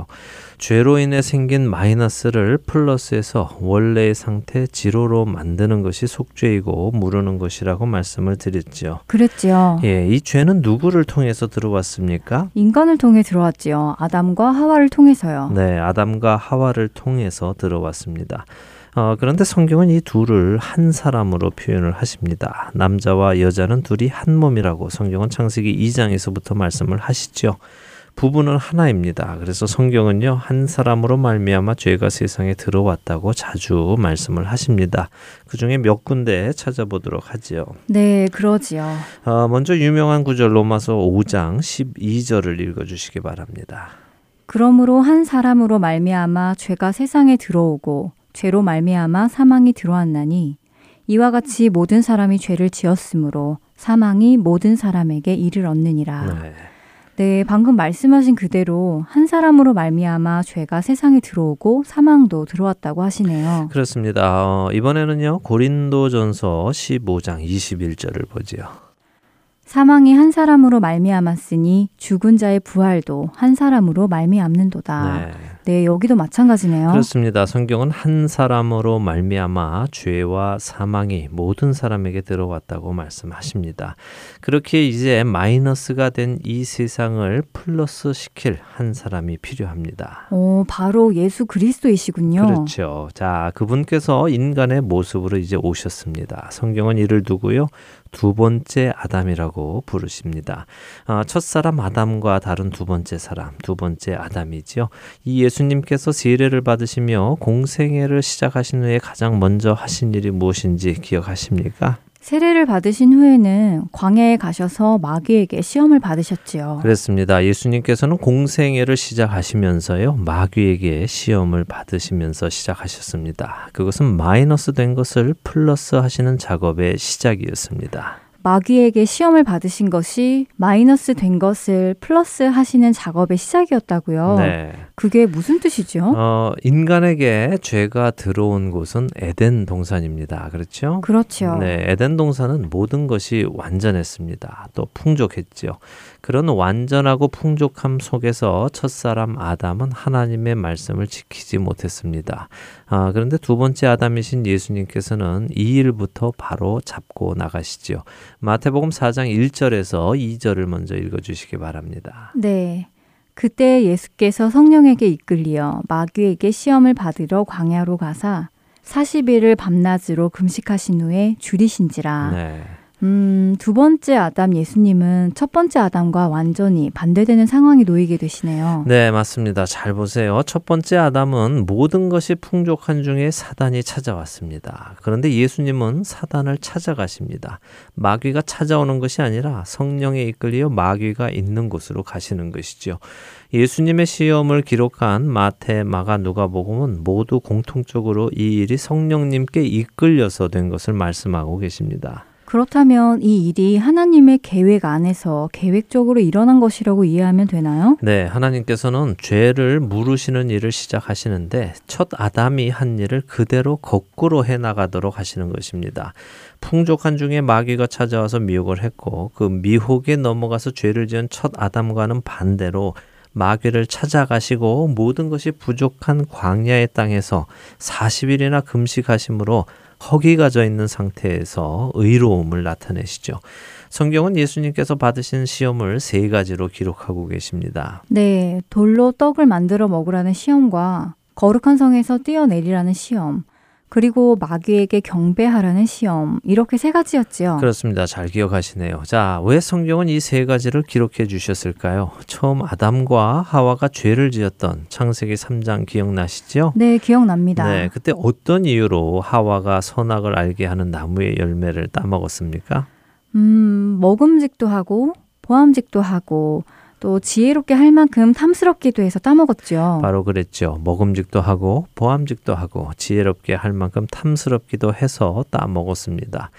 [SPEAKER 1] 죄로 인해 생긴 마이너스를 플러스해서 원래의 상태 지로로 만드는 것이 속죄이고 무르는 것이라고 말씀을 드렸죠.
[SPEAKER 9] 그랬지요.
[SPEAKER 1] 예, 이 죄는 누구를 통해서 들어왔습니까?
[SPEAKER 9] 인간을 통해 들어왔지요. 아담과 하와를 통해서요.
[SPEAKER 1] 네, 아담과 하와를 통해서 들어왔습니다. 어, 그런데 성경은 이 둘을 한 사람으로 표현을 하십니다. 남자와 여자는 둘이 한 몸이라고 성경은 창세기 2장에서부터 말씀을 하시죠. 부부는 하나입니다. 그래서 성경은요 한 사람으로 말미암아 죄가 세상에 들어왔다고 자주 말씀을 하십니다. 그 중에 몇 군데 찾아보도록 하지요.
[SPEAKER 9] 네, 그러지요.
[SPEAKER 1] 어, 먼저 유명한 구절 로마서 5장 12절을 읽어주시기 바랍니다.
[SPEAKER 9] 그러므로 한 사람으로 말미암아 죄가 세상에 들어오고 죄로 말미암아 사망이 들어왔나니 이와 같이 모든 사람이 죄를 지었으므로 사망이 모든 사람에게 이를 얻느니라.
[SPEAKER 1] 네.
[SPEAKER 9] 네, 방금 말씀하신 그대로 한 사람으로 말미암아 죄가 세상에 들어오고 사망도 들어왔다고 하시네요.
[SPEAKER 1] 그렇습니다. 어, 이번에는요 고린도전서 15장 21절을 보지요.
[SPEAKER 9] 사망이 한 사람으로 말미암았으니 죽은 자의 부활도 한 사람으로 말미암는도다.
[SPEAKER 1] 네.
[SPEAKER 9] 네, 여기도 마찬가지네요.
[SPEAKER 1] 그렇습니다. 성경은 한 사람으로 말미암아 죄와 사망이 모든 사람에게 들어왔다고 말씀하십니다. 그렇게 이제 마이너스가 된 이 세상을 플러스 시킬 한 사람이 필요합니다.
[SPEAKER 9] 오, 바로 예수 그리스도이시군요.
[SPEAKER 1] 그렇죠. 자, 그분께서 인간의 모습으로 이제 오셨습니다. 성경은 이를 두고요. 두 번째 아담이라고 부르십니다. 아, 첫 사람 아담과 다른 두 번째 사람, 두 번째 아담이지요. 이 예수 님께서 세례를 받으시며 공생애를 시작하신 후에 가장 먼저 하신 일이 무엇인지 기억하십니까?
[SPEAKER 9] 세례를 받으신 후에는 광야에 가셔서 마귀에게 시험을 받으셨지요.
[SPEAKER 1] 그렇습니다. 예수님께서는 공생애를 시작하시면서요. 마귀에게 시험을 받으시면서 시작하셨습니다. 그것은 마이너스 된 것을 플러스 하시는 작업의 시작이었습니다.
[SPEAKER 9] 마귀에게 시험을 받으신 것이 마이너스 된 것을 플러스 하시는 작업의 시작이었다고요.
[SPEAKER 1] 네.
[SPEAKER 9] 그게 무슨 뜻이죠?
[SPEAKER 1] 어, 인간에게 죄가 들어온 곳은 에덴 동산입니다. 그렇죠?
[SPEAKER 9] 그렇죠.
[SPEAKER 1] 네, 에덴 동산은 모든 것이 완전했습니다. 또 풍족했죠. 그런 완전하고 풍족함 속에서 첫사람 아담은 하나님의 말씀을 지키지 못했습니다. 아, 그런데 두 번째 아담이신 예수님께서는 이 일부터 바로 잡고 나가시죠. 마태복음 4장 1절에서 2절을 먼저 읽어 주시기 바랍니다.
[SPEAKER 9] 네. 그때 예수께서 성령에게 이끌리어 마귀에게 시험을 받으러 광야로 가사 40일을 밤낮으로 금식하신 후에 줄이신지라.
[SPEAKER 1] 네.
[SPEAKER 9] 음, 두 번째 아담 예수님은 첫 번째 아담과 완전히 반대되는 상황에 놓이게 되시네요.
[SPEAKER 1] 네, 맞습니다. 잘 보세요. 첫 번째 아담은 모든 것이 풍족한 중에 사단이 찾아왔습니다. 그런데 예수님은 사단을 찾아가십니다. 마귀가 찾아오는 것이 아니라 성령에 이끌려 마귀가 있는 곳으로 가시는 것이죠. 예수님의 시험을 기록한 마태, 마가, 누가복음은 모두 공통적으로 이 일이 성령님께 이끌려서 된 것을 말씀하고 계십니다.
[SPEAKER 9] 그렇다면 이 일이 하나님의 계획 안에서 계획적으로 일어난 것이라고 이해하면 되나요?
[SPEAKER 1] 네, 하나님께서는 죄를 물으시는 일을 시작하시는데 첫 아담이 한 일을 그대로 거꾸로 해 나가도록 하시는 것입니다. 풍족한 중에 마귀가 찾아와서 미혹을 했고 그 미혹에 넘어가서 죄를 지은 첫 아담과는 반대로 마귀를 찾아가시고 모든 것이 부족한 광야의 땅에서 40일이나 금식하심으로 허기가 져 있는 상태에서 의로움을 나타내시죠. 성경은 예수님께서 받으신 시험을 세 가지로 기록하고 계십니다.
[SPEAKER 9] 네, 돌로 떡을 만들어 먹으라는 시험과 거룩한 성에서 뛰어내리라는 시험, 그리고 마귀에게 경배하라는 시험, 이렇게 세 가지였지요.
[SPEAKER 1] 그렇습니다. 잘 기억하시네요. 자, 왜 성경은 이 세 가지를 기록해 주셨을까요? 처음 아담과 하와가 죄를 지었던 창세기 3장 기억나시죠?
[SPEAKER 9] 네, 기억납니다.
[SPEAKER 1] 네, 그때 어떤 이유로 하와가 선악을 알게 하는 나무의 열매를 따먹었습니까?
[SPEAKER 9] 음, 먹음직도 하고 보암직도 하고 또 지혜롭게 할 만큼 탐스럽기도 해서 따먹었죠.
[SPEAKER 1] 바로 그랬죠. 먹음직도 하고 보암직도 하고 지혜롭게 할 만큼 탐스럽기도 해서 따먹었습니다.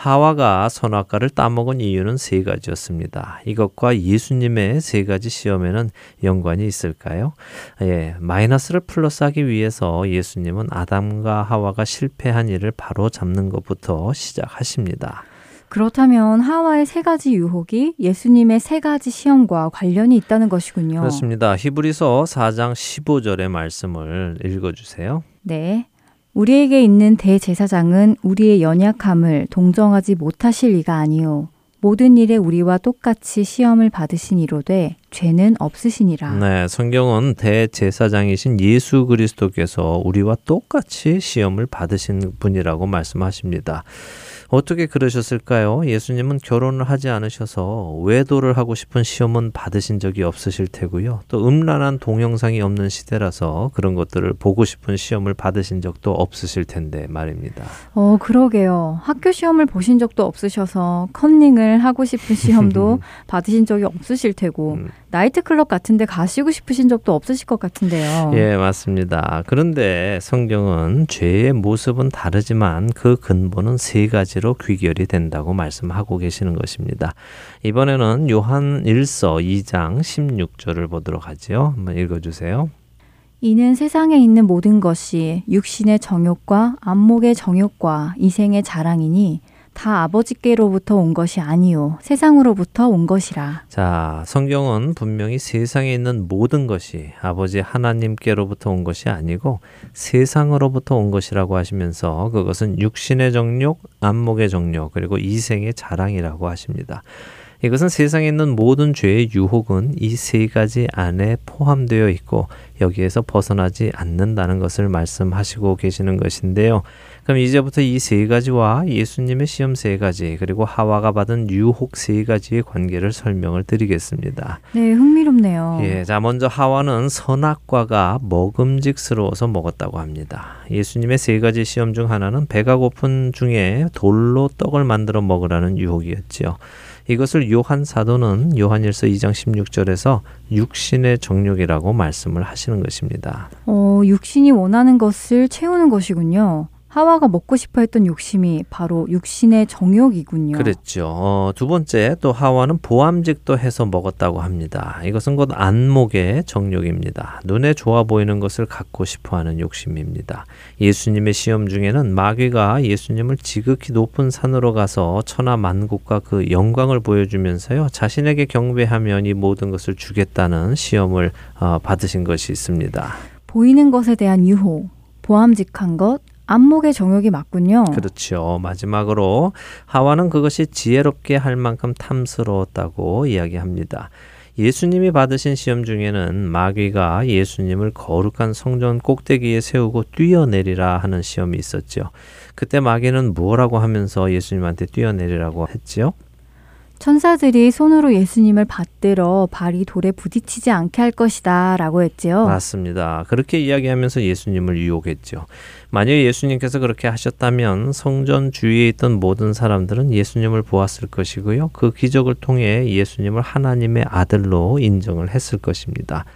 [SPEAKER 1] 하와가 선악과를 따먹은 이유는 세 가지였습니다. 이것과 예수님의 세 가지 시험에는 연관이 있을까요? 예, 마이너스를 플러스하기 위해서 예수님은 아담과 하와가 실패한 일을 바로 잡는 것부터 시작하십니다.
[SPEAKER 9] 그렇다면 하와의 세 가지 유혹이 예수님의 세 가지 시험과 관련이 있다는 것이군요.
[SPEAKER 1] 그렇습니다. 히브리서 4장 15절의 말씀을 읽어 주세요.
[SPEAKER 9] 네. 우리에게 있는 대제사장은 우리의 연약함을 동정하지 못하실 리가 아니요. 모든 일에 우리와 똑같이 시험을 받으신 이로되 죄는 없으시니라.
[SPEAKER 1] 네, 성경은 대제사장이신 예수 그리스도께서 우리와 똑같이 시험을 받으신 분이라고 말씀하십니다. 어떻게 그러셨을까요? 예수님은 결혼을 하지 않으셔서 외도를 하고 싶은 시험은 받으신 적이 없으실 테고요. 또 음란한 동영상이 없는 시대라서 그런 것들을 보고 싶은 시험을 받으신 적도 없으실 텐데 말입니다.
[SPEAKER 9] 어, 그러게요. 학교 시험을 보신 적도 없으셔서 컨닝을 하고 싶은 시험도 받으신 적이 없으실 테고
[SPEAKER 1] 음.
[SPEAKER 9] 나이트클럽 같은 데 가시고 싶으신 적도 없으실 것 같은데요.
[SPEAKER 1] 예, 맞습니다. 그런데 성경은 죄의 모습은 다르지만 그 근본은 세 가지로 귀결이 된다고 말씀하고 계시는 것입니다. 이번에는 요한 1서 2장 16절을 보도록 하지요. 한번 읽어 주세요.
[SPEAKER 9] 이는 세상에 있는 모든 것이 육신의 정욕과 안목의 정욕과 이생의 자랑이니 다 아버지께로부터 온 것이 아니요 세상으로부터 온 것이라.
[SPEAKER 1] 자, 성경은 분명히 세상에 있는 모든 것이 아버지 하나님께로부터 온 것이 아니고 세상으로부터 온 것이라고 하시면서 그것은 육신의 정욕, 안목의 정욕, 그리고 이생의 자랑이라고 하십니다. 이것은 세상에 있는 모든 죄의 유혹은 이 세 가지 안에 포함되어 있고 여기에서 벗어나지 않는다는 것을 말씀하시고 계시는 것인데요. 그럼 이제부터 이 세 가지와 예수님의 시험 세 가지 그리고 하와가 받은 유혹 세 가지의 관계를 설명을 드리겠습니다.
[SPEAKER 9] 네, 흥미롭네요.
[SPEAKER 1] 예, 자 먼저 하와는 선악과가 먹음직스러워서 먹었다고 합니다. 예수님의 세 가지 시험 중 하나는 배가 고픈 중에 돌로 떡을 만들어 먹으라는 유혹이었지요. 이것을 요한 사도는 요한일서 2장 16절에서 육신의 정욕이라고 말씀을 하시는 것입니다.
[SPEAKER 9] 어, 육신이 원하는 것을 채우는 것이군요. 하와가 먹고 싶어 했던 욕심이 바로 육신의 정욕이군요.
[SPEAKER 1] 그랬죠. 어, 두 번째 또 하와는 보암직도 해서 먹었다고 합니다. 이것은 곧 안목의 정욕입니다. 눈에 좋아 보이는 것을 갖고 싶어 하는 욕심입니다. 예수님의 시험 중에는 마귀가 예수님을 지극히 높은 산으로 가서 천하 만국과 그 영광을 보여주면서요 자신에게 경배하면 이 모든 것을 주겠다는 시험을 어, 받으신 것이 있습니다.
[SPEAKER 9] 보이는 것에 대한 유혹, 보암직한 것, 안목의 정욕이 맞군요.
[SPEAKER 1] 그렇죠. 마지막으로 하와는 그것이 지혜롭게 할 만큼 탐스러웠다고 이야기합니다. 예수님이 받으신 시험 중에는 마귀가 예수님을 거룩한 성전 꼭대기에 세우고 뛰어내리라 하는 시험이 있었죠. 그때 마귀는 뭐라고 하면서 예수님한테 뛰어내리라고 했지요?
[SPEAKER 9] 천사들이 손으로 예수님을 받들어 발이 돌에 부딪히지 않게 할 것이다 라고 했지요.
[SPEAKER 1] 맞습니다. 그렇게 이야기하면서 예수님을 유혹했죠. 만약 예수님께서 그렇게 하셨다면 성전 주위에 있던 모든 사람들은 예수님을 보았을 것이고요. 그 기적을 통해 예수님을 하나님의 아들로 인정을 했을 것입니다.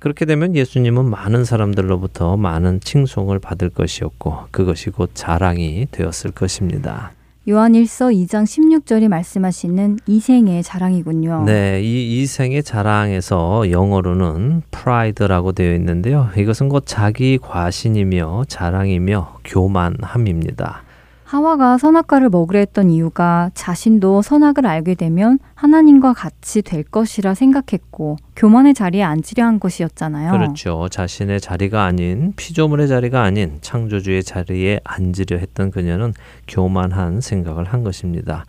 [SPEAKER 1] 그렇게 되면 예수님은 많은 사람들로부터 많은 칭송을 받을 것이었고 그것이 곧 자랑이 되었을 것입니다.
[SPEAKER 9] 요한일서 2장 16절이 말씀하시는 이생의 자랑이군요.
[SPEAKER 1] 네, 이 이생의 자랑에서 영어로는 pride라고 되어 있는데요. 이것은 곧 자기 과신이며 자랑이며 교만함입니다.
[SPEAKER 9] 하와가 선악과를 먹으려 했던 이유가 자신도 선악을 알게 되면 하나님과 같이 될 것이라 생각했고 교만의 자리에 앉으려 한 것이었잖아요.
[SPEAKER 1] 그렇죠. 자신의 자리가 아닌 피조물의 자리가 아닌 창조주의 자리에 앉으려 했던 그녀는 교만한 생각을 한 것입니다.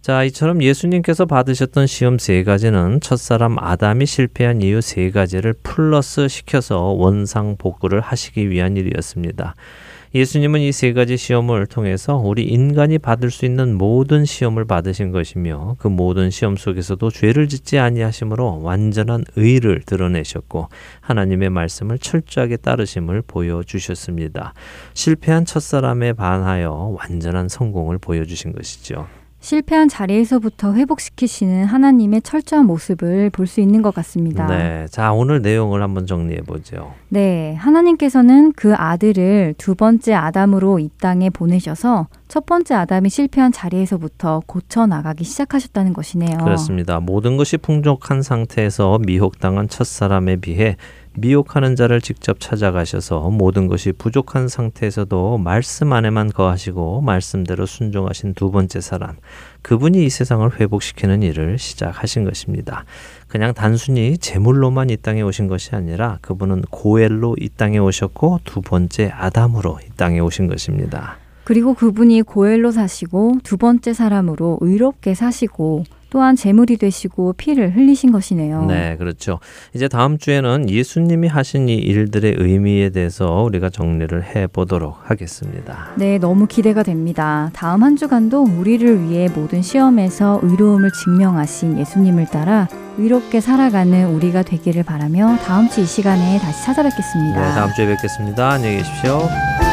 [SPEAKER 1] 자, 이처럼 예수님께서 받으셨던 시험 세 가지는 첫사람 아담이 실패한 이유 세 가지를 플러스 시켜서 원상 복구를 하시기 위한 일이었습니다. 예수님은 이 세 가지 시험을 통해서 우리 인간이 받을 수 있는 모든 시험을 받으신 것이며 그 모든 시험 속에서도 죄를 짓지 아니하심으로 완전한 의를 드러내셨고 하나님의 말씀을 철저하게 따르심을 보여주셨습니다. 실패한 첫사람에 반하여 완전한 성공을 보여주신 것이죠.
[SPEAKER 9] 실패한 자리에서부터 회복시키시는 하나님의 철저한 모습을 볼 수 있는 것 같습니다.
[SPEAKER 1] 네. 자, 오늘 내용을 한번 정리해 보죠.
[SPEAKER 9] 네, 하나님께서는 그 아들을 두 번째 아담으로 이 땅에 보내셔서 첫 번째 아담이 실패한 자리에서부터 고쳐 나가기 시작하셨다는 것이네요.
[SPEAKER 1] 그렇습니다. 모든 것이 풍족한 상태에서 미혹당한 첫 사람에 비해 미혹하는 자를 직접 찾아가셔서 모든 것이 부족한 상태에서도 말씀 안에만 거하시고 말씀대로 순종하신 두 번째 사람, 그분이 이 세상을 회복시키는 일을 시작하신 것입니다. 그냥 단순히 제물로만 이 땅에 오신 것이 아니라 그분은 고엘로 이 땅에 오셨고 두 번째 아담으로 이 땅에 오신 것입니다.
[SPEAKER 9] 그리고 그분이 고엘로 사시고 두 번째 사람으로 의롭게 사시고 또한 제물이 되시고 피를 흘리신 것이네요.
[SPEAKER 1] 네, 그렇죠. 이제 다음 주에는 예수님이 하신 이 일들의 의미에 대해서 우리가 정리를 해 보도록 하겠습니다.
[SPEAKER 9] 네, 너무 기대가 됩니다. 다음 한 주간도 우리를 위해 모든 시험에서 의로움을 증명하신 예수님을 따라 의롭게 살아가는 우리가 되기를 바라며 다음 주 이 시간에 다시 찾아뵙겠습니다.
[SPEAKER 1] 네, 다음 주에 뵙겠습니다. 안녕히 계십시오.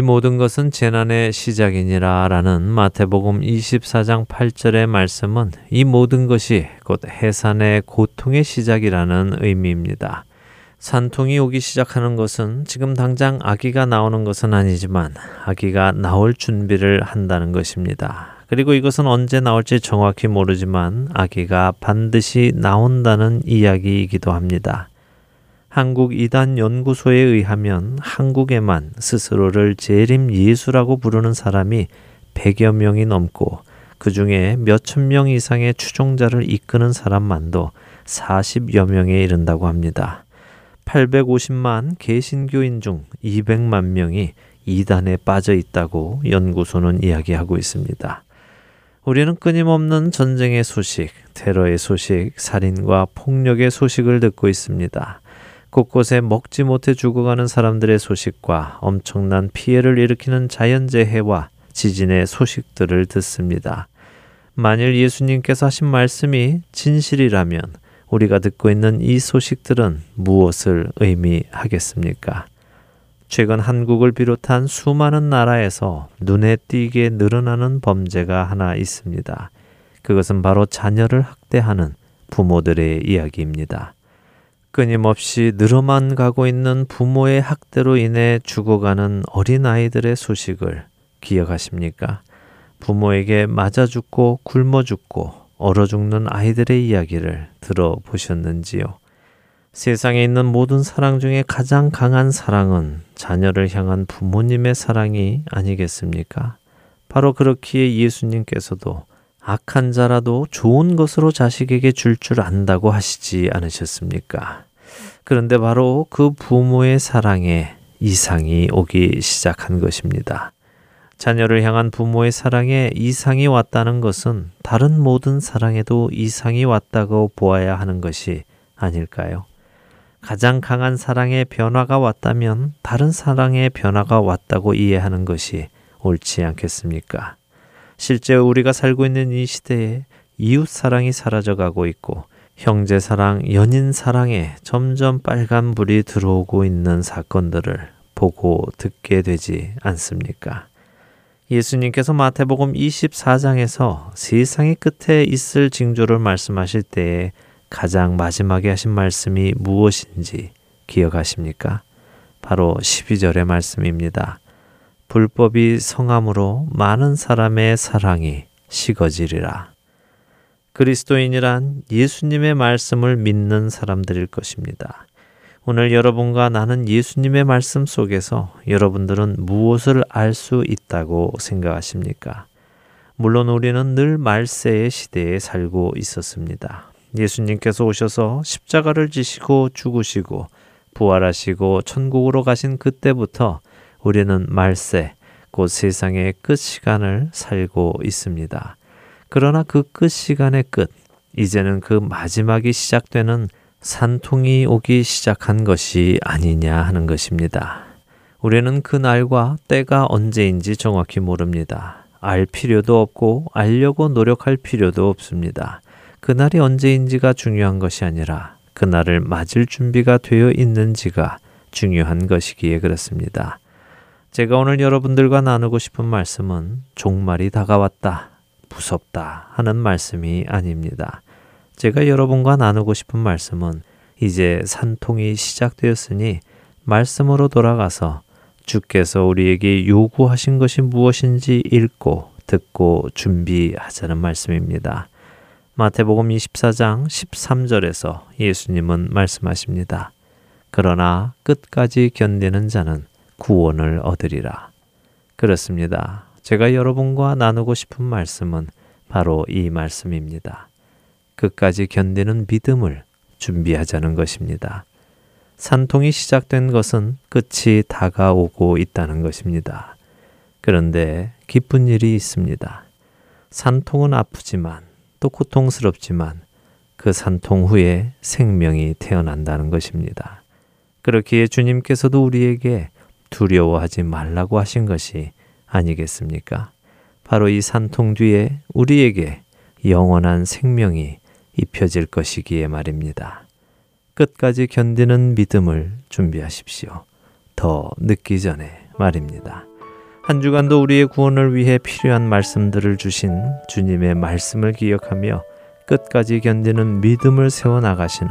[SPEAKER 1] 이 모든 것은 재난의 시작이니라 라는 마태복음 24장 8절의 말씀은 이 모든 것이 곧 해산의 고통의 시작이라는 의미입니다. 산통이 오기 시작하는 것은 지금 당장 아기가 나오는 것은 아니지만 아기가 나올 준비를 한다는 것입니다. 그리고 이것은 언제 나올지 정확히 모르지만 아기가 반드시 나온다는 이야기이기도 합니다. 한국 이단 연구소에 의하면 한국에만 스스로를 재림 예수라고 부르는 사람이 100여 명이 넘고 그 중에 몇천 명 이상의 추종자를 이끄는 사람만도 40여 명에 이른다고 합니다. 850만 개신교인 중 200만 명이 이단에 빠져 있다고 연구소는 이야기하고 있습니다. 우리는 끊임없는 전쟁의 소식, 테러의 소식, 살인과 폭력의 소식을 듣고 있습니다. 곳곳에 먹지 못해 죽어가는 사람들의 소식과 엄청난 피해를 일으키는 자연재해와 지진의 소식들을 듣습니다. 만일 예수님께서 하신 말씀이 진실이라면 우리가 듣고 있는 이 소식들은 무엇을 의미하겠습니까? 최근 한국을 비롯한 수많은 나라에서 눈에 띄게 늘어나는 범죄가 하나 있습니다. 그것은 바로 자녀를 학대하는 부모들의 이야기입니다. 끊임없이 늘어만 가고 있는 부모의 학대로 인해 죽어가는 어린아이들의 소식을 기억하십니까? 부모에게 맞아 죽고 굶어 죽고 얼어 죽는 아이들의 이야기를 들어보셨는지요? 세상에 있는 모든 사랑 중에 가장 강한 사랑은 자녀를 향한 부모님의 사랑이 아니겠습니까? 바로 그렇기에 예수님께서도 악한 자라도 좋은 것으로 자식에게 줄줄 안다고 하시지 않으셨습니까? 그런데 바로 그 부모의 사랑에 이상이 오기 시작한 것입니다. 자녀를 향한 부모의 사랑에 이상이 왔다는 것은 다른 모든 사랑에도 이상이 왔다고 보아야 하는 것이 아닐까요? 가장 강한 사랑의 변화가 왔다면 다른 사랑의 변화가 왔다고 이해하는 것이 옳지 않겠습니까? 실제 우리가 살고 있는 이 시대에 이웃 사랑이 사라져가고 있고 형제 사랑, 연인 사랑에 점점 빨간 불이 들어오고 있는 사건들을 보고 듣게 되지 않습니까? 예수님께서 마태복음 24장에서 세상의 끝에 있을 징조를 말씀하실 때에 가장 마지막에 하신 말씀이 무엇인지 기억하십니까? 바로 12절의 말씀입니다. 불법이 성함으로 많은 사람의 사랑이 식어지리라. 그리스도인이란 예수님의 말씀을 믿는 사람들일 것입니다. 오늘 여러분과 나는 예수님의 말씀 속에서 여러분들은 무엇을 알 수 있다고 생각하십니까? 물론 우리는 늘 말세의 시대에 살고 있었습니다. 예수님께서 오셔서 십자가를 지시고 죽으시고 부활하시고 천국으로 가신 그때부터 우리는 말세, 곧 세상의 끝 시간을 살고 있습니다. 그러나 그 끝 시간의 끝, 이제는 그 마지막이 시작되는 산통이 오기 시작한 것이 아니냐 하는 것입니다. 우리는 그 날과 때가 언제인지 정확히 모릅니다. 알 필요도 없고 알려고 노력할 필요도 없습니다. 그날이 언제인지가 중요한 것이 아니라 그날을 맞을 준비가 되어 있는지가 중요한 것이기에 그렇습니다. 제가 오늘 여러분들과 나누고 싶은 말씀은 종말이 다가왔다, 무섭다 하는 말씀이 아닙니다. 제가 여러분과 나누고 싶은 말씀은 이제 산통이 시작되었으니 말씀으로 돌아가서 주께서 우리에게 요구하신 것이 무엇인지 읽고 듣고 준비하자는 말씀입니다. 마태복음 24장 13절에서 예수님은 말씀하십니다. 그러나 끝까지 견디는 자는 구원을 얻으리라. 그렇습니다. 제가 여러분과 나누고 싶은 말씀은 바로 이 말씀입니다. 끝까지 견디는 믿음을 준비하자는 것입니다. 산통이 시작된 것은 끝이 다가오고 있다는 것입니다. 그런데 기쁜 일이 있습니다. 산통은 아프지만 또 고통스럽지만 그 산통 후에 생명이 태어난다는 것입니다. 그렇기에 주님께서도 우리에게 두려워하지 말라고 하신 것이 아니겠습니까? 바로 이 산통 뒤에 우리에게 영원한 생명이 입혀질 것이기에 말입니다. 끝까지 견디는 믿음을 준비하십시오. 더 늦기 전에 말입니다. 한 주간도 우리의 구원을 위해 필요한 말씀들을 주신 주님의 말씀을 기억하며 끝까지 견디는 믿음을 세워 나가시는